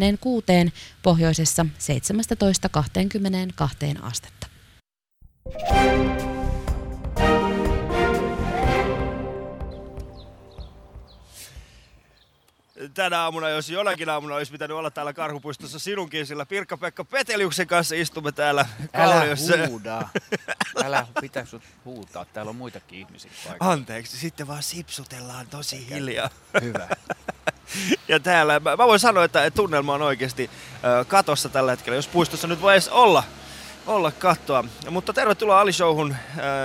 26, pohjoisessa 17-22 astetta. tänä aamuna, jos jonakin aamuna olisi pitänyt olla täällä Karhupuistossa sinunkin, sillä Pirkka-Pekka Peteliuksen kanssa istumme täällä Kalliossa. Älä huuda. Älä pitää sut huutaa. Täällä on muitakin ihmisiä paikalla. Anteeksi, sitten vaan sipsutellaan tosi hiljaa. Hyvä. Ja täällä, mä, mä voin sanoa, että tunnelma on oikeasti äh, katossa tällä hetkellä, jos puistossa nyt voi edes olla olla kattoa. Mutta tervetuloa Ali Showhun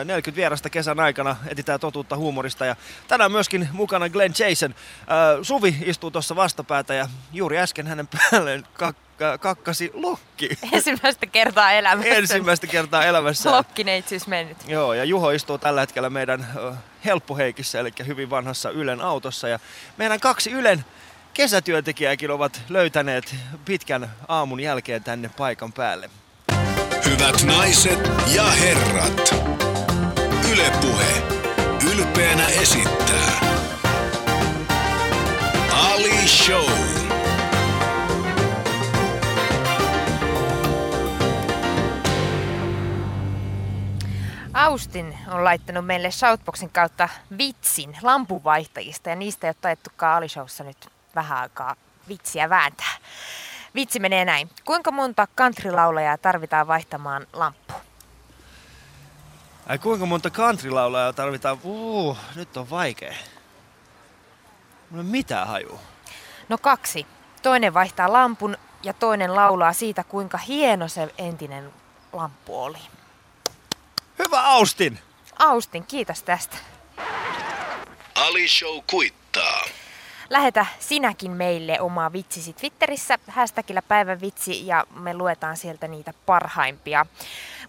40 äh, vierasta kesän aikana. Etitään totuutta huumorista. Ja tänään myöskin mukana Glenn Jason. Äh, Suvi istuu tuossa vastapäätä ja juuri äsken hänen päälleen kakkasi lokki. Ensimmäistä kertaa elämässä. Ensimmäistä kertaa elämässä. Lokkineitsyys mennyt. Joo, ja Juho istuu tällä hetkellä meidän helppoheikissä, eli hyvin vanhassa Ylen autossa. Ja meidän kaksi Ylen kesätyöntekijääkin ovat löytäneet pitkän aamun jälkeen tänne paikan päälle. Hyvät naiset ja herrat, Ylepuhe ylpeänä esittää Ali Show. Austin on laittanut meille Shoutboxin kautta vitsin lampunvaihtajista ja niistä ei ole taettukaan Ali Showssa nyt vähän aikaa vitsiä vääntää. Vitsi menee näin. Kuinka monta countrylaulajaa tarvitaan vaihtamaan lamppu? Ai kuinka monta countrylaulajaa tarvitaan? Uh, nyt on vaikea. Mulla ei mitään haju. No kaksi. Toinen vaihtaa lampun ja toinen laulaa siitä, kuinka hieno se entinen lamppu oli. Hyvä Austin! Austin, kiitos tästä. Ali Show kuittaa. Lähetä sinäkin meille omaa vitsisi Twitterissä, hashtagillä päivän vitsi ja me luetaan sieltä niitä parhaimpia.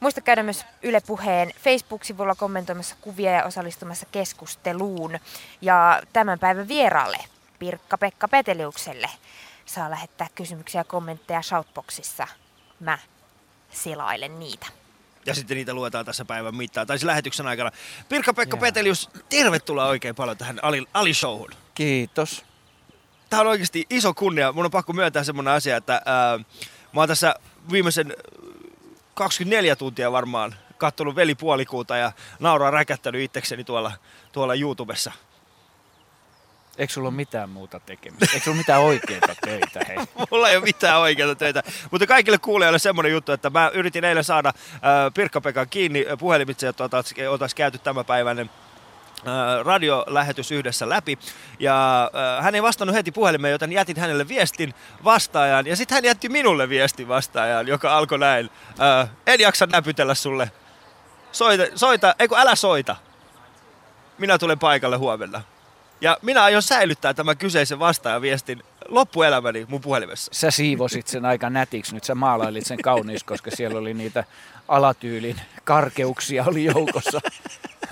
Muista käydä myös Yle Puheen Facebook-sivulla kommentoimassa kuvia ja osallistumassa keskusteluun. Ja tämän päivän vieraalle, Pirkka-Pekka Peteliukselle, saa lähettää kysymyksiä ja kommentteja Shoutboxissa. Mä selailen niitä ja sitten niitä luetaan tässä päivän mittaan, tai lähetyksen aikana. Pirkka-Pekka Petelius, tervetuloa oikein paljon tähän Ali, Ali Showhun. Kiitos. Tämä on oikeasti iso kunnia. Mun on pakko myöntää semmoinen asia, että ää, mä oon tässä viimeisen 24 tuntia varmaan kattonut velipuolikuuta ja nauraa räkättänyt itsekseni tuolla, tuolla YouTubessa. Eikö sulla ole mitään muuta tekemistä? Eikö sulla mitään oikeita töitä? Hei? Mulla ei ole mitään oikeita töitä. Mutta kaikille kuulijoille semmoinen juttu, että mä yritin eilen saada äh, Pirkka-Pekan kiinni puhelimitse, että oltaisiin käyty tämänpäiväinen äh, radiolähetys yhdessä läpi. Ja äh, hän ei vastannut heti puhelimeen, joten jätin hänelle viestin vastaajan. Ja sitten hän jätti minulle viestin vastaajan, joka alkoi näin. En jaksa näpytellä sulle. Soita, soita, eikö älä soita. Minä tulen paikalle huomenna. Ja minä aion säilyttää tämän kyseisen vastaajaviestin loppuelämäni mun puhelimessa. Sä siivosit sen aika nätiksi, nyt sä maalailit sen kauniiksi, koska siellä oli niitä alatyylin karkeuksia oli joukossa.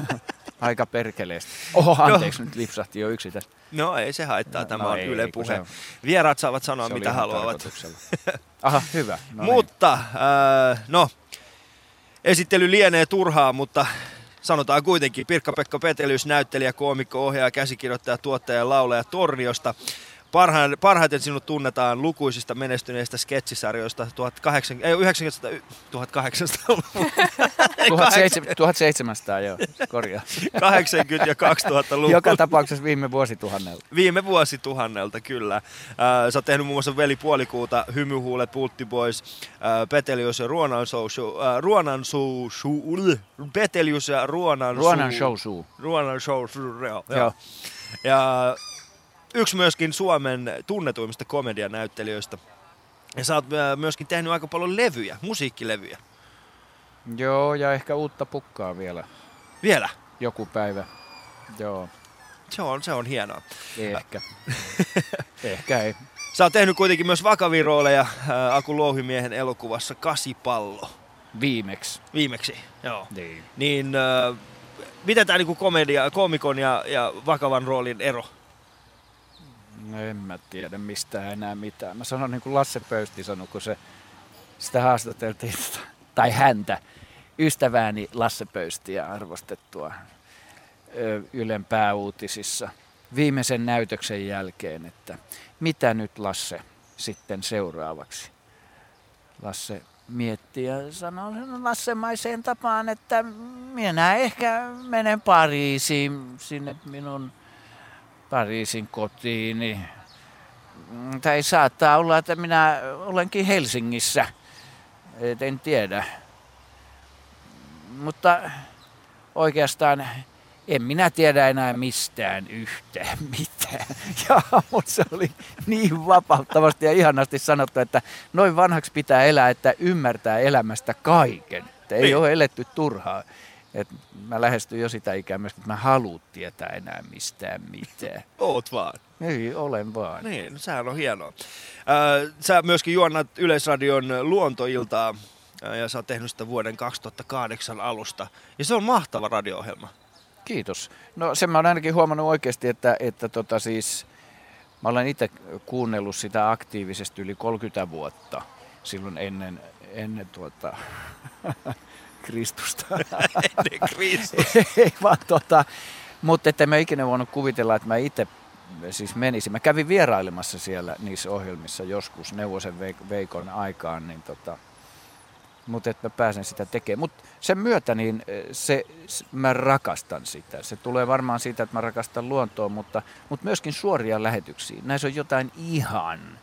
aika perkeleesti. Oho, no. anteeksi, no. nyt lipsahti jo yksi tässä. No ei se haittaa, no, tämä no, on ei, Yle Puhe. On... Vieraat saavat sanoa se mitä haluavat. Aha, hyvä. No niin. mutta, äh, no, esittely lienee turhaa, mutta sanotaan kuitenkin Pirkka-Pekka Petelius, näyttelijä, koomikko, ohjaaja, käsikirjoittaja, tuottaja ja laulaja Torniosta. Parhaiten, parhaiten sinut tunnetaan lukuisista menestyneistä sketsisarjoista 1800, ei, 1900, 1800 1700, joo, korjaa. 80 ja 2000-luvun. Joka tapauksessa viime vuosituhannelta. Viime vuosituhannelta, kyllä. Äh, sä oot tehnyt muun muassa Veli Puolikuuta, Hymyhuulet, Pultti Boys, äh, Petelius ja Ruonan Show, äh, Ruonan Show, Petelius ja Ruonan Ruonan Show, Show. Ruonan Show, joo. joo. Ja yksi myöskin Suomen tunnetuimmista komedianäyttelijöistä. Ja sä oot myöskin tehnyt aika paljon levyjä, musiikkilevyjä. Joo, ja ehkä uutta pukkaa vielä. Vielä? Joku päivä. Joo. Se on, se on hienoa. Ehkä. ehkä ei. Sä oot tehnyt kuitenkin myös vakavia rooleja Aku Louhimiehen elokuvassa Kasipallo. Viimeksi. Viimeksi, joo. Niin. Niin, äh, miten tämä niinku komedia, komikon ja, ja vakavan roolin ero? No en mä tiedä mistään enää mitään. Mä sanon niin kuin Lasse Pöysti sanoi, kun se, sitä haastateltiin, tai häntä, ystävääni Lasse Pöystiä arvostettua Ylen pääuutisissa viimeisen näytöksen jälkeen, että mitä nyt Lasse, sitten seuraavaksi? Lasse mietti ja sanoi Lassemaiseen tapaan, että minä ehkä menen Pariisiin, sinne minun Pariisin kotiini. Tai saattaa olla, että minä olenkin Helsingissä. Et en tiedä. Mutta oikeastaan en minä tiedä enää mistään yhtään mitään. Ja, mutta se oli niin vapauttavasti ja ihanasti sanottu, että noin vanhaksi pitää elää, että ymmärtää elämästä kaiken. Että ei Niin. ole eletty turhaa. Et mä lähestyn jo sitä ikää myös, että mä haluan tietää enää mistään mitään. Oot vaan. Ei, olen vaan. Niin, no sehän on hienoa. Ää, sä myöskin juonnat Yleisradion luontoiltaa ää, ja sä oot tehnyt sitä vuoden 2008 alusta. Ja se on mahtava radio-ohjelma. Kiitos. No sen mä oon ainakin huomannut oikeasti, että, että tota siis, mä olen itse kuunnellut sitä aktiivisesti yli 30 vuotta silloin ennen, ennen tuota, Kristusta. Ennen Kristus. Ei vaan tota, mutta että mä ikinä voinut kuvitella, että mä itse siis menisin. Mä kävin vierailemassa siellä niissä ohjelmissa joskus Neuvosen Veik- Veikon aikaan, niin tota, mutta että mä pääsen sitä tekemään. Mutta sen myötä niin eh, se, mä rakastan sitä. Se tulee varmaan siitä, että mä rakastan luontoa, mutta, mutta myöskin suoria lähetyksiä. Näissä on jotain ihan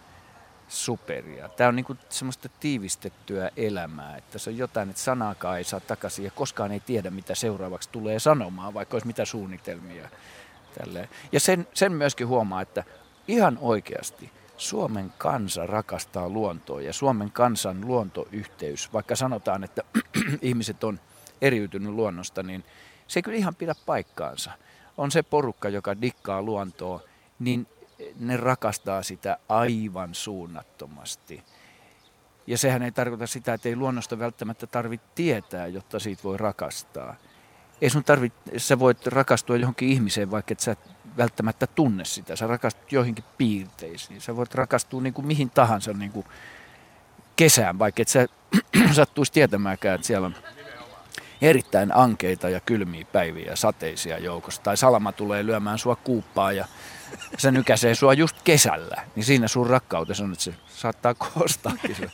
superia. Tämä on niinku semmoista tiivistettyä elämää, että se on jotain, että sanaakaan ei saa takaisin ja koskaan ei tiedä, mitä seuraavaksi tulee sanomaan, vaikka olisi mitä suunnitelmia. Tälleen. Ja sen, sen myöskin huomaa, että ihan oikeasti Suomen kansa rakastaa luontoa ja Suomen kansan luontoyhteys, vaikka sanotaan, että ihmiset on eriytynyt luonnosta, niin se ei kyllä ihan pidä paikkaansa. On se porukka, joka dikkaa luontoa, niin ne rakastaa sitä aivan suunnattomasti. Ja sehän ei tarkoita sitä, että ei luonnosta välttämättä tarvitse tietää, jotta siitä voi rakastaa. Ei sun tarvit, sä voit rakastua johonkin ihmiseen, vaikka et sä välttämättä tunne sitä. Sä rakastut joihinkin piirteisiin. Sä voit rakastua niin kuin mihin tahansa niin kuin kesään, vaikka et sä sattuisi tietämäänkään, että siellä on erittäin ankeita ja kylmiä päiviä ja sateisia joukossa. Tai salama tulee lyömään sua kuuppaa ja se nykäisee sua just kesällä. Niin siinä sun rakkautesi on, että se saattaa koostaakin. sua.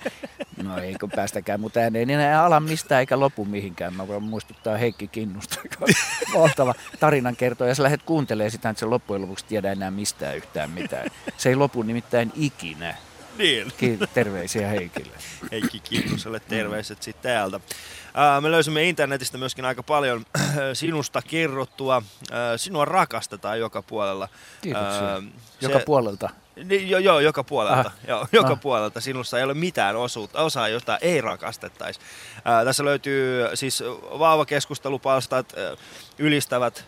No ei kun päästäkään, mutta hän ei enää ala mistään eikä lopu mihinkään. Mä voin muistuttaa Heikki Kinnusta, joka on valtava tarinan kertoja. Ja sä lähdet kuuntelemaan sitä, että se loppujen lopuksi tiedä enää mistään yhtään mitään. Se ei lopu nimittäin ikinä. Niin. Ki- Terveisiä Heikille. Heikki Kinnuselle terveiset sitten täältä. Ää, Me löysimme internetistä myöskin aika paljon sinusta kerrottua. Sinua rakastetaan joka puolella. Kiitoksia. Ää, Joka se- puolelta. Niin, joo, joka puolelta. Aha. Joo, joka Ah. puolelta. Sinussa ei ole mitään osuutta, osaa, jota ei rakastettaisi. Ää, tässä löytyy siis vaavakeskustelupalstat, ylistävät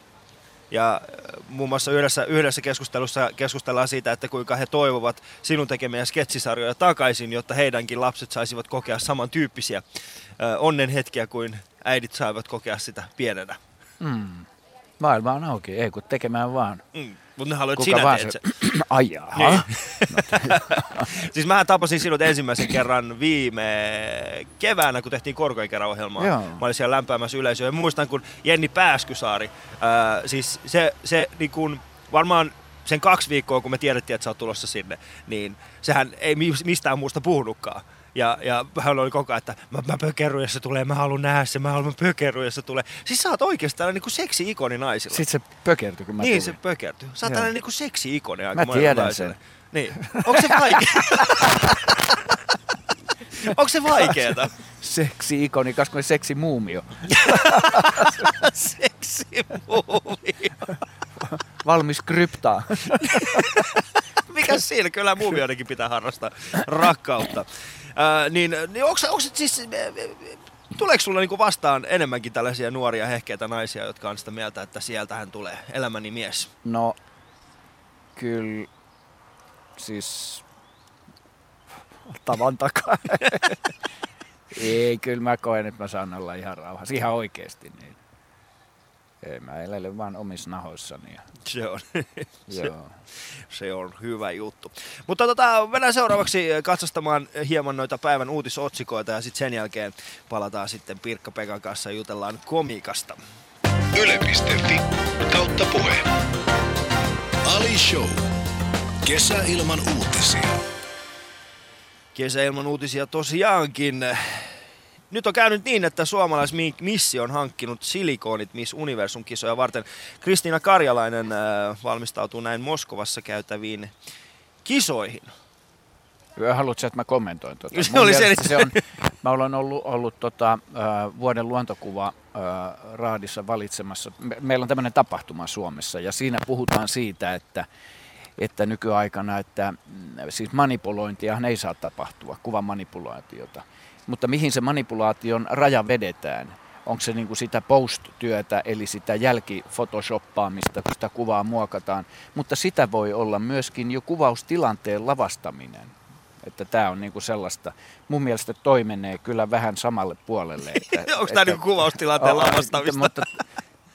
ja äh, muun muassa yhdessä, yhdessä keskustelussa keskustellaan siitä, että kuinka he toivovat sinun tekemiä sketsisarjoja takaisin, jotta heidänkin lapset saisivat kokea samantyyppisiä äh, onnenhetkiä kuin äidit saivat kokea sitä pienenä. Mm. Maailma on auki, ei kun tekemään vaan. Mm. Mutta ne haluat, sinä vaan teet se... sen. Ajaa. Niin. Siis mä tapasin sinut ensimmäisen kerran viime keväänä, kun tehtiin Korkojen kerran ohjelmaa. Joo. Mä olin siellä lämpäämässä yleisöä. Ja muistan, kun Jenni Pääskysaari, ää, siis se, se niin kun, varmaan sen kaksi viikkoa, kun me tiedettiin, että sä oot tulossa sinne, niin sehän ei mi- mistään muusta puhunutkaan. Ja, ja hän oli koko ajan, että mä, mä pökerryn, jos se tulee, mä haluan nähdä se, mä haluan pökerry, jos se tulee. Siis sä oot oikeasti tällainen niin seksi-ikoni naisilla. Sitten se pökertyi, kun mä niin, tulin. se pökertyy. Sä oot tällainen niin seksi-ikoni aika Mä tiedän sen. Niin. Onko se vaikea? Onko se vaikeeta? Seksi-ikoni, kas kuin seksi-muumio. Seksimuumio. Valmis kryptaa. Mikä siinä? Kyllä muumioidenkin pitää harrastaa rakkautta. Niin, niin onko, onko se siis... Tuleeko sulla niinku vastaan enemmänkin tällaisia nuoria hehkeitä naisia, jotka on sitä mieltä, että sieltähän tulee elämäni mies? No, kyllä, siis tavan takaa. Ei, kyllä mä koen, että mä saan olla ihan rauhassa, ihan oikeasti. Niin. Ei, mä elelen vaan omissa nahoissani. Ja, Se on, se, joo. se on hyvä juttu. Mutta tota, mennään seuraavaksi katsastamaan hieman noita päivän uutisotsikoita ja sitten sen jälkeen palataan sitten Pirkka Pekan kanssa ja jutellaan komiikasta. Yle.fi kautta puhe. Ali Show. Kesä ilman uutisia. Kesäilman uutisia tosiaankin. Nyt on käynyt niin, että suomalaismissi on hankkinut silikonit Miss Universum kisoja varten. Kristiina Karjalainen äh, valmistautuu näin Moskovassa käytäviin kisoihin. Haluatko, että mä kommentoin tuota? Se Mun oli se- se on, mä olen ollut, ollut tota, äh, vuoden luontokuva äh, raadissa valitsemassa. Me, meillä on tämmöinen tapahtuma Suomessa ja siinä puhutaan siitä, että että nykyaikana, että mm, siis manipulointia ei saa tapahtua, kuvan manipulaatiota. Mutta mihin se manipulaation raja vedetään? Onko se niin kuin sitä post-työtä, eli sitä jälkifotoshoppaamista, kun sitä kuvaa muokataan. Mutta sitä voi olla myöskin jo kuvaustilanteen lavastaminen. Että tämä on niinku sellaista, mun mielestä toi menee kyllä vähän samalle puolelle. Että, Onko tämä niinku kuvaustilanteen On, lavastamista? Mutta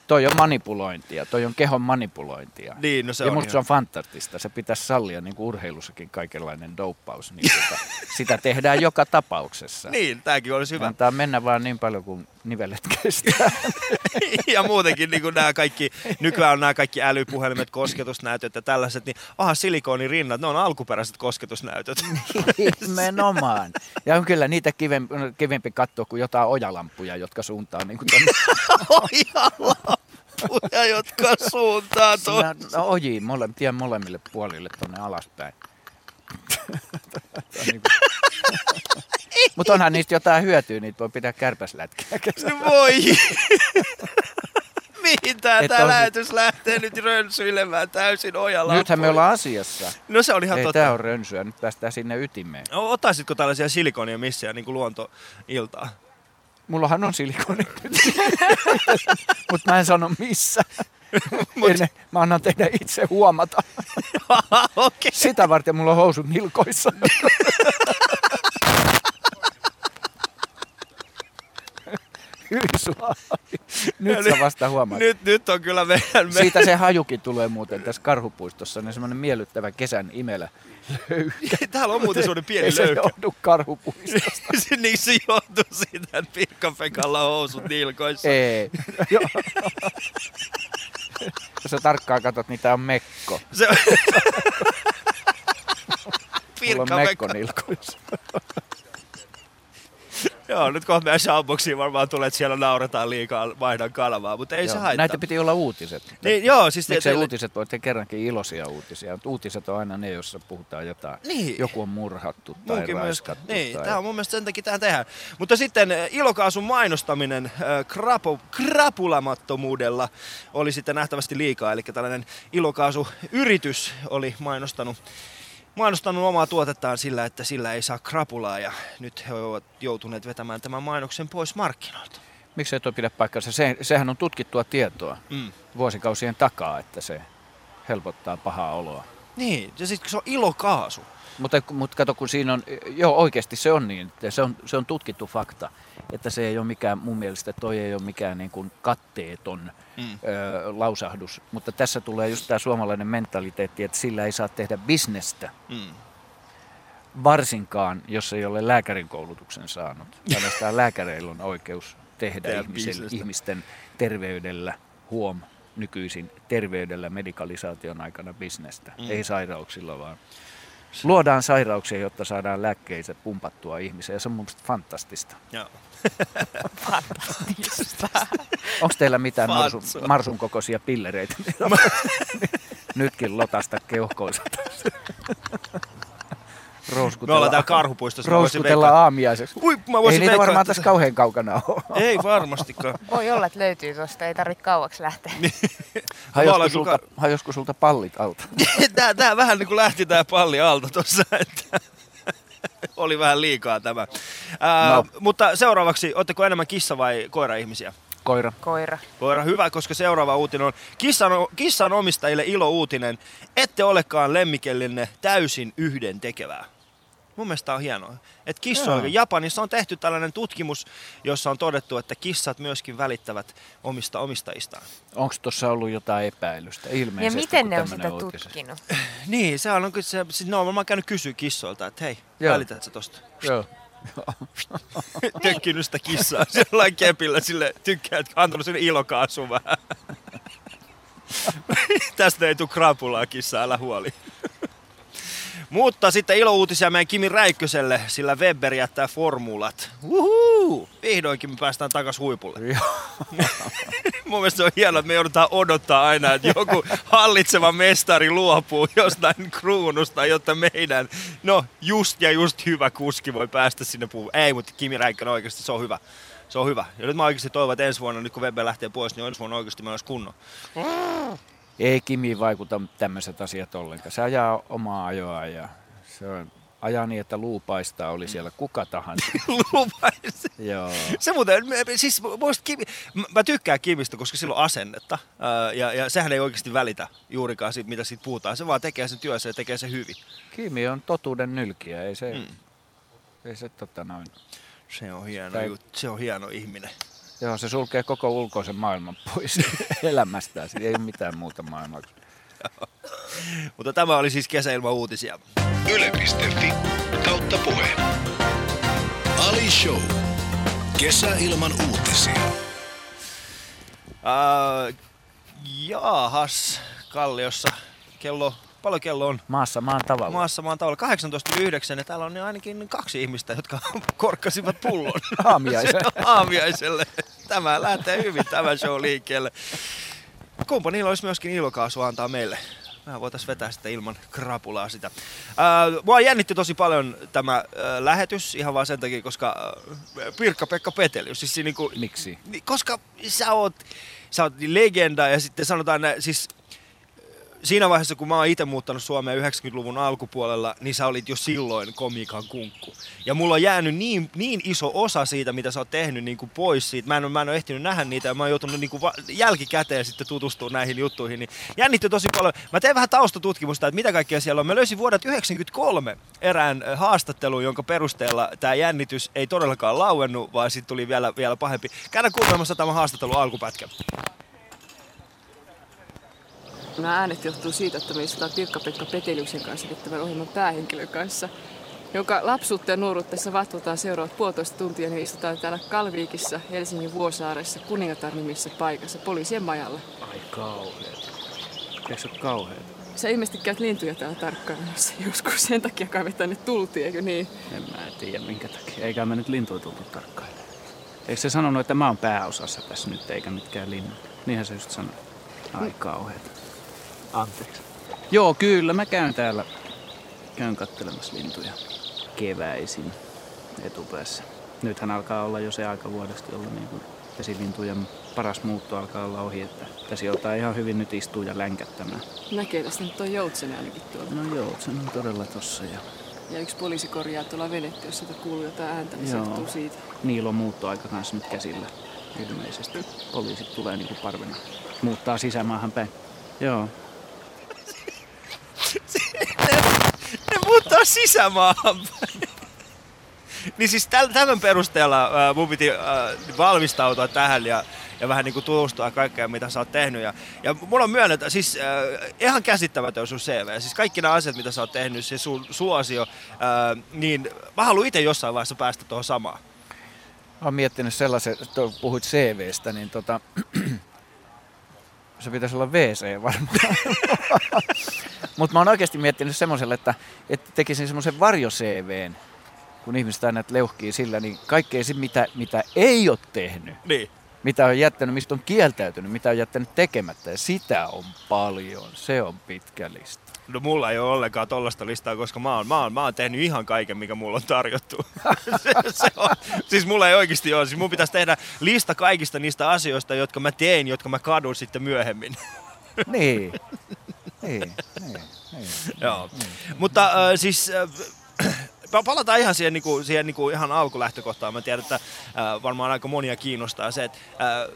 toi on manipulointia, toi on kehon manipulointia. Niin, no se ja on musta se ihan- on fantastista. Se pitäisi sallia niin kuin urheilussakin kaikenlainen douppaus. Niin tota, sitä tehdään joka tapauksessa. Niin, tämäkin olisi hyvä. Antaa mennä vaan niin paljon kuin nivelet kestää. ja muutenkin niin kuin nämä kaikki, nykyään on nämä kaikki älypuhelimet, kosketusnäytöt ja tällaiset, niin aha, silikonirinnat, ne on alkuperäiset kosketusnäytöt. Nimenomaan. Ja on kyllä niitä kivempi, kivempi katsoa kuin jotain ojalampuja, jotka suuntaa niin kuin Ojalampuja, jotka suuntaa tuon. Sinä- no, ojiin, mole, tien molemmille puolille tuonne alaspäin. niin Mutta onhan niistä jotain hyötyä, niitä voi pitää kärpäslätkiä kesällä. No voi! Mihin tää, Et on- lähetys lähtee nyt rönsyilemään täysin ojalla? Nythän me ollaan asiassa. No se on ihan Ei totta. tää on rönsyä, nyt päästään sinne ytimeen. No, Ottaisitko tällaisia silikonia missejä niin kuin luontoiltaa? Mullahan on silikoni. Mutta mä en sano missä. Ennen, mä annan tehdä itse huomata. Okei. Sitä varten mulla on housut nilkoissa. Nyt sä vasta huomaat. Nyt, nyt on kyllä meidän... Me... Siitä se hajukin tulee muuten tässä karhupuistossa, niin semmoinen miellyttävä kesän imelä. Täällä on muuten semmoinen Ei pieni se löykä. johdu karhupuistosta. Se- niin se johtuu siitä, että Pirkka-Pekalla on housut nilkoissa. Ei. Jos sä tarkkaan katsot, niin tää on mekko. Se... Mulla on mekko Pirkka-Pekka. nilkoissa. Joo, nyt kohta meidän shoutboxiin varmaan tulee, että siellä nauretaan liikaa vaihdan kanavaa, mutta ei se Joo. haittaa. Näitä piti olla uutiset. Niin, joo, siis te, Miksei teille- uutiset voi tehdä kerrankin iloisia uutisia, mutta uutiset on aina ne, joissa puhutaan jotain. Niin. Joku on murhattu tai Munkin raiskattu. Niin, tai... tämä on mun mielestä sen takia tähän tehdään. Mutta sitten ilokaasun mainostaminen äh, krapo, krapulamattomuudella oli sitten nähtävästi liikaa. Eli tällainen ilokaasuyritys oli mainostanut, mainostanut omaa tuotettaan sillä, että sillä ei saa krapulaa. Ja nyt he ovat joutuneet vetämään tämän mainoksen pois markkinoilta. Miksei tuo pidä paikkansa? Se, sehän on tutkittua tietoa Mm. vuosikausien takaa, että se helpottaa pahaa oloa. Niin, ja sitten se on ilokaasu. Mutta, mutta kato, kun siinä on, joo oikeasti se on niin, se on, se on tutkittu fakta, että se ei ole mikään, mun mielestä toi ei ole mikään niin kuin katteeton Mm. ö, lausahdus. Mutta tässä tulee just tämä suomalainen mentaliteetti, että sillä ei saa tehdä bisnestä, Mm. varsinkaan jos ei ole lääkärin koulutuksen saanut. Ainoastaan lääkäreillä on oikeus tehdä ihmisen, ihmisten terveydellä, huom, nykyisin terveydellä medikalisaation aikana bisnestä. Mm. Ei sairauksilla vaan. Luodaan sairauksia, jotta saadaan lääkkeitä pumpattua ihmiseen. Ja se on mun mielestä fantastista. Joo. Fantastista. Onko teillä mitään marsun, marsun kokoisia pillereitä? Nytkin lotasta keuhkoisa. Me ollaan täällä Rouskutella, karhupuistossa. rouskutella veikata- aamiaiseksi. Ui, mä Ei voisin niitä veikkaa, varmaan että- tässä kauhean kaukana ole. Ei varmastikaan. Voi olla, että löytyy tuosta, ei tarvitse kauaksi lähteä. Hajosko ollaan sulta, hajosko sulta pallit alta? tää, tää vähän niin kuin lähti tää palli alta tuossa, että oli vähän liikaa tämä. Ää, No. Mutta seuraavaksi, ootteko enemmän kissa- vai koira-ihmisiä? Koira. Koira. Koira, hyvä, koska seuraava uutinen on kissan, kissan omistajille ilo uutinen. Ette olekaan lemmikellenne täysin yhden tekevää. Mun mielestä on hienoa. Et kissoilla. Japanissa on tehty tällainen tutkimus, jossa on todettu, että kissat myöskin välittävät omista omistajistaan. Onko tuossa ollut jotain epäilystä? Ja Ilmeisesti. miten kun ne on sitä uutises- tutkinut? Niin, se on kyllä se, siis ne on varmaan käynyt kysyä kissoilta, että hei, Joo. välität sä tosta? Joo. Tökkinyt sitä kissaa sellainen kepillä, sille tykkää, että antanut sinne ilokaasun vähän. Tästä ei tule krapulaa kissaa, älä huoli. Mutta sitten ilouutisia meidän Kimi Räikköselle, sillä Weber jättää formulat. Uhu! Vihdoinkin me päästään takas huipulle. Mun mielestä se on hienoa, että me joudutaan odottaa aina, että joku hallitseva mestari luopuu jostain kruunusta, jotta meidän, no just ja just hyvä kuski voi päästä sinne puuhun. Ei, mutta Kimi Räikkönen oikeasti, se on hyvä. Se on hyvä. Ja nyt mä oikeasti toivon, että ensi vuonna, nyt kun Weber lähtee pois, niin ensi vuonna oikeasti meillä olisi kunnon. Ei Kimi vaikuta tämmöiset asiat ollenkaan. Se ajaa omaa ajoa ja se on ajaa niin, että luu paistaa, oli siellä kuka tahansa. Lupaisi. Joo. Se muuten, siis muista Kimi, mä- tykkään Kimistä, koska sillä on asennetta. Ja, ja sehän ei oikeasti välitä juurikaan siitä, mitä siitä puhutaan. Se vaan tekee sen työssä ja tekee sen hyvin. Kimi on totuuden nylkiä, ei se, Mm. ei se tota noin. Se on hieno, juttu. se on hieno ihminen. Joo, se sulkee koko ulkoisen maailman pois elämästään. Siinä ei ole mitään muuta maailmaa. Mutta tämä oli siis kesäilman uutisia. Yle.fi kautta puhe. Ali Show. Kesäilman uutisia. Ää, jaahas, Kalliossa. Kello, paljon kello on? Maassa maan tavalla. Maassa maan tavalla 18.09 ja täällä on ainakin kaksi ihmistä, jotka korkkasivat pullon. Aamiaisen. Aamiaiselle. Tämä lähtee hyvin, tämä show liikkeelle. Kumpa niillä olisi myöskin ilkaasua antaa meille. Mehän voitaisiin vetää sitä ilman krapulaa sitä. Ää, mua jännitti tosi paljon tämä ää, lähetys ihan vaan sen takia, koska ää, Pirkka-Pekka Petelius, siis siinä niinku, Miksi? niin, koska sä oot, sä oot legenda ja sitten sanotaan, siis siinä vaiheessa, kun mä oon itse muuttanut Suomeen 90-luvun alkupuolella, niin sä olit jo silloin komikan kunkku. Ja mulla on jäänyt niin, niin iso osa siitä, mitä sä oot tehnyt niin kuin pois siitä. Mä en, mä en ole ehtinyt nähdä niitä ja mä oon joutunut niin kuin va- jälkikäteen sitten tutustumaan näihin juttuihin. Niin jännitti tosi paljon. Mä tein vähän taustatutkimusta, että mitä kaikkea siellä on. Mä löysin vuodet 1993 erään ö, haastattelun, jonka perusteella tämä jännitys ei todellakaan lauennut, vaan sitten tuli vielä, vielä pahempi. Käydään kuuntelemassa tämä haastattelun alkupätkä. Nämä äänet johtuu siitä, että me istutaan Pirkka-Pekka Peteliuksen kanssa eli tämän ohjelman päähenkilön kanssa, jonka lapsuutta ja nuoruutta vatvotaan seuraavat puolitoista tuntia, niin istutaan täällä Kalviikissa, Helsingin Vuosaaressa, Kuningatar nimissä paikassa, poliisien majalla. Ai kauheet. Eikö se ole kauheet? Sä ilmeisesti käyt lintuja täällä tarkkailemassa joskus, sen takia kai me tänne tultiin, eikö niin? En mä tiedä minkä takia. Eikä me nyt lintuja tultu tarkkailemaan. Eikö se sanonut, että mä oon pääosassa tässä nyt, eikä mitkään linnut? Niinhän se just sanoi. Ai kauheet. Anteeksi. Joo, kyllä. Mä käyn täällä. Käyn kattelemassa lintuja keväisin etupäässä. Nythän alkaa olla jo se aika vuodesta, jolloin niin kuin vesilintujen paras muutto alkaa olla ohi, että tässä joutaa ihan hyvin nyt istua ja länkättämään. Näkee tästä nyt on joutsen ainakin tuolla. No joo, se on todella tossa. Ja Ja yksi poliisi korjaa tuolla venettä, jos sieltä kuuluu jotain ääntä, niin Joo. siitä. niillä on muuttoaika kanssa nyt käsillä ilmeisesti. Poliisit tulee niinku parvena. Muuttaa sisämaahan päin. Joo. Muuttaa sisämaahan. Niin siis tämän perusteella ää, mun piti ää, valmistautua tähän ja, ja vähän niin kuin tutustua kaikkea, mitä sä oot tehnyt. Ja, ja mun on myönnettä, siis ää, ihan käsittämätön sun CV. Siis kaikki nämä asiat, mitä sä oot tehnyt, se sun suosio, ää, niin mä haluan itse jossain vaiheessa päästä tuohon samaan. Mä oon miettinyt sellaisen, puhuit CVstä, niin tota, se pitäisi olla WC varmaan. Mutta mä oon oikeasti miettinyt semmoiselle, että, että tekisin semmoisen varjo-CVn, kun ihmiset aina leuhkii sillä, niin kaikkea se, mitä, mitä ei ole tehnyt, Niin. mitä on jättänyt, mistä on kieltäytynyt, mitä on jättänyt tekemättä, ja sitä on paljon. Se on pitkä lista. No mulla ei ole ollenkaan tollasta listaa, koska mä oon, mä oon, mä oon tehnyt ihan kaiken, mikä mulla on tarjottu. se, se on, siis mulla ei oikeasti ole. Siis mun pitäisi tehdä lista kaikista niistä asioista, jotka mä teen, jotka mä kadun sitten myöhemmin. Niin. niin, niin, niin. Joo. Mutta äh, siis äh, pa- palataan ihan siihen, niinku, siihen niinku ihan alkulähtökohtaan. Mä tiedän, että äh, varmaan aika monia kiinnostaa se, että äh,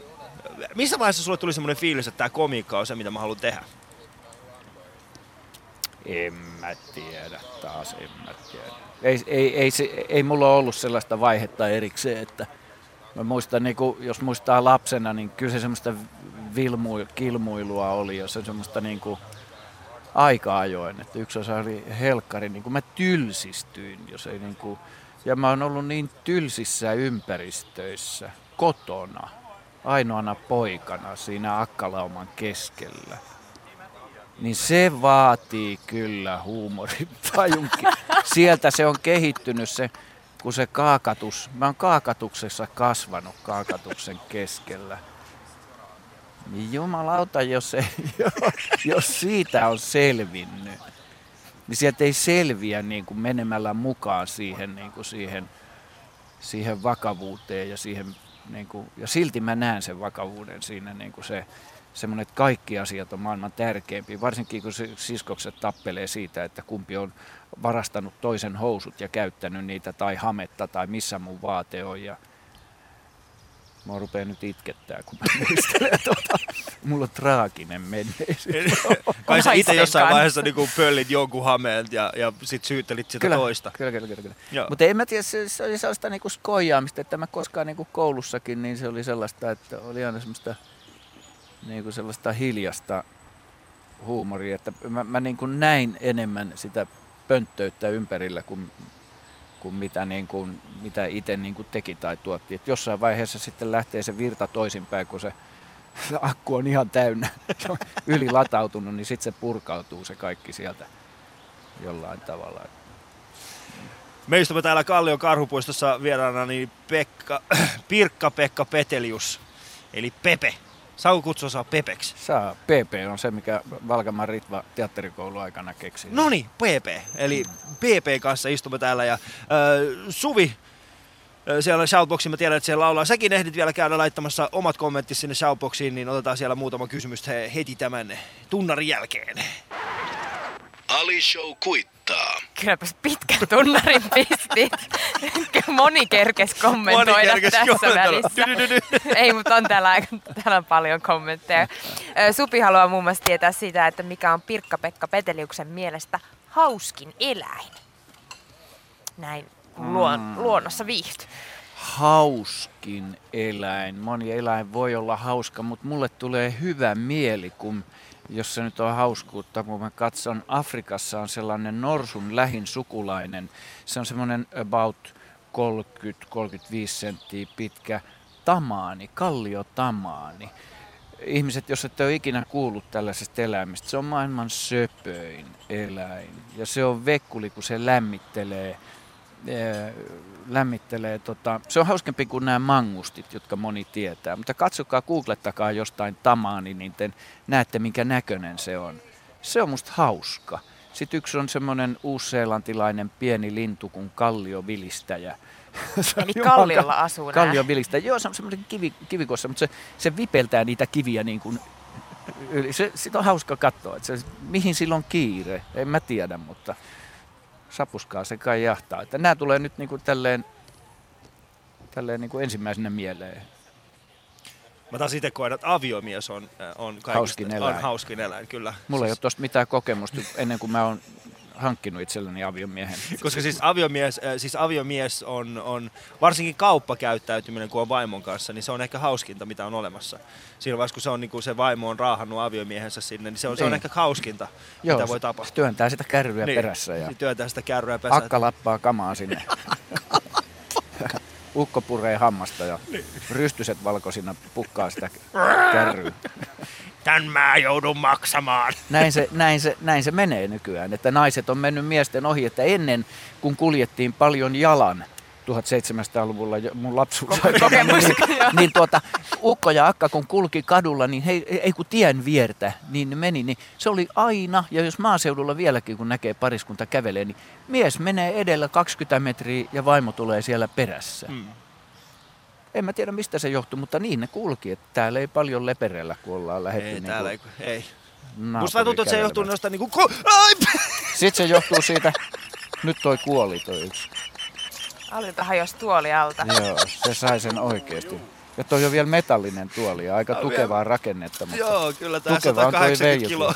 missä vaiheessa sulle tuli semmoinen fiilis, että tämä komiikka on se, mitä mä haluan tehdä? En mä tiedä taas, en mä tiedä. Ei, ei, ei, se, ei mulla ollut sellaista vaihetta erikseen, että mä muistan, niin kuin, jos muistaa lapsena, niin kyllä se semmoista vilmu, kilmuilua oli, jos se semmoista niin kuin aika ajoin, että yksi osa oli helkkari, niin kuin mä tylsistyin, jos ei niin kuin, ja mä oon ollut niin tylsissä ympäristöissä, kotona, ainoana poikana siinä akkalauman keskellä. Niin se vaatii kyllä huumorintajunkin. Sieltä se on kehittynyt se, kun se kaakatus, mä oon kaakatuksessa kasvanut kaakatuksen keskellä. Niin jumalauta, jos, ei, jos siitä on selvinnyt, niin sieltä ei selviä niin kuin menemällä mukaan siihen, niin kuin siihen, siihen vakavuuteen ja siihen, niin kuin, ja silti mä näen sen vakavuuden siinä niin kuin se, semmoinen, että kaikki asiat on maailman tärkeimpiä, varsinkin kun siskokset tappelee siitä, että kumpi on varastanut toisen housut ja käyttänyt niitä tai hametta tai missä mun vaate on. Ja Mua rupeaa nyt itkettää, kun mä muistelen tuota. Mulla on traaginen menneisyys. Kai sä itse jossain kanssa. vaiheessa niin pöllit jonkun hameen ja, ja sit syyttelit sitä kyllä, toista. Kyllä, kyllä, kyllä. kyllä. Mutta en mä tiedä, se, se oli sellaista niinku skoijaamista, että mä koskaan niinku koulussakin, niin se oli sellaista, että oli aina semmoista niinku sellaista hiljasta huumoria, että mä, mä niinku näin enemmän sitä pönttöyttä ympärillä kuin, kuin mitä, niinku, mitä itse niinku teki tai tuotti. Et jossain vaiheessa sitten lähtee se virta toisinpäin, kun se se akku on ihan täynnä, se on niin sitten se purkautuu se kaikki sieltä jollain tavalla. Me istumme täällä Kallion karhupuistossa vieraana niin Pekka, Pirkka-Pekka Petelius, eli Pepe. Saako kutsua saa Pepeksi? Saa. PP on se, mikä Valkaman Ritva teatterikoulu aikana keksi. No niin, PP. Eli PP kanssa istumme täällä ja äh, Suvi, äh, siellä Shoutboxiin, mä tiedän, että siellä laulaa. Säkin ehdit vielä käydä laittamassa omat kommentit sinne Shoutboxiin, niin otetaan siellä muutama kysymys he- heti tämän tunnarin jälkeen. Ali Show kuittaa. Kylläpäs pitkän tunnarin pistit. Moni kerkes kommentoida Moni kerkes tässä kommentoida. välissä. Ei, mutta on täällä, aika- täällä on paljon kommentteja. Supi haluaa muun muassa tietää sitä, että mikä on Pirkka-Pekka Peteliuksen mielestä hauskin eläin. Näin luon, luonnossa viihtyy. Hauskin eläin. Moni eläin voi olla hauska, mutta mulle tulee hyvä mieli, kun jos se nyt on hauskuutta, kun mä katson, Afrikassa on sellainen norsun lähin sukulainen. Se on semmoinen about 30-35 senttiä pitkä tamaani, kalliotamaani. Ihmiset, jos ette ole ikinä kuullut tällaisesta eläimestä, se on maailman söpöin eläin. Ja se on vekkuli, kun se lämmittelee lämmittelee. Tota, se on hauskempi kuin nämä mangustit, jotka moni tietää. Mutta katsokaa, googlettakaa jostain tamaani, niin te näette, minkä näköinen se on. Se on musta hauska. Sitten yksi on semmoinen uusseelantilainen pieni lintu kuin kalliovilistäjä. Eli kalliolla asuu. Kalliovilistäjä. Joo, se on semmoinen kivi, kivikossa, mutta se, se vipeltää niitä kiviä niin kuin yli. Se, sitä on hauska katsoa, että se, mihin sillä on kiire. En mä tiedä, mutta sapuskaa se kai jahtaa. Että nämä tulee nyt niin kuin tälleen, tälleen niin kuin ensimmäisenä mieleen. Mä taas itse koen, että aviomies on, äh, on, kaikista, Hauskin eläin. on hauskin eläin, kyllä. Mulla ei ole siis, tosta mitään kokemusta ennen kuin mä oon hankkinut itselleni aviomiehen. koska siis aviomies, äh, siis aviomies on, on, varsinkin kauppakäyttäytyminen, kun on vaimon kanssa, niin se on ehkä hauskinta, mitä on olemassa. Siinä vaiheessa, kun se, on, niin kun se vaimo on raahannut aviomiehensä sinne, niin se on, se on Niin. ehkä hauskinta, Joo, mitä voi tapahtua. työntää sitä kärryä Niin, perässä ja niin työntää sitä kärryä pesää. akka lappaa kamaa sinne. Ukko puree hammasta ja Niin. rystyset valkoisina pukkaa sitä kärryä. Tän mä joudun maksamaan. Näin se, näin, se, näin se menee nykyään, että naiset on mennyt miesten ohi, että ennen kun kuljettiin paljon jalan 1700-luvulla jo- mun Kokemus, niin, niin tuota, ukko ja akka kun kulki kadulla, niin hei, ei kun tien viertä, niin ne meni, niin se oli aina, ja jos maaseudulla vieläkin kun näkee pariskunta kävelee, niin mies menee edellä 20 metriä ja vaimo tulee siellä perässä. Mm. En mä tiedä mistä se johtuu, mutta niin ne kulki, että täällä ei paljon leperellä, kun ollaan lähdetty Ei, niin täällä ei. ei. Musta vaan tuntuu, että se johtuu jostain niinku... Ko- Ai! Sitten se johtuu siitä, nyt toi kuoli toi yksi. Alilta hajosi tuoli alta. Joo, se sai sen oikeasti. Ja toi on vielä metallinen tuoli ja aika tukevaa rakennetta, mutta Joo, kyllä toi 180 Veijo kiloa.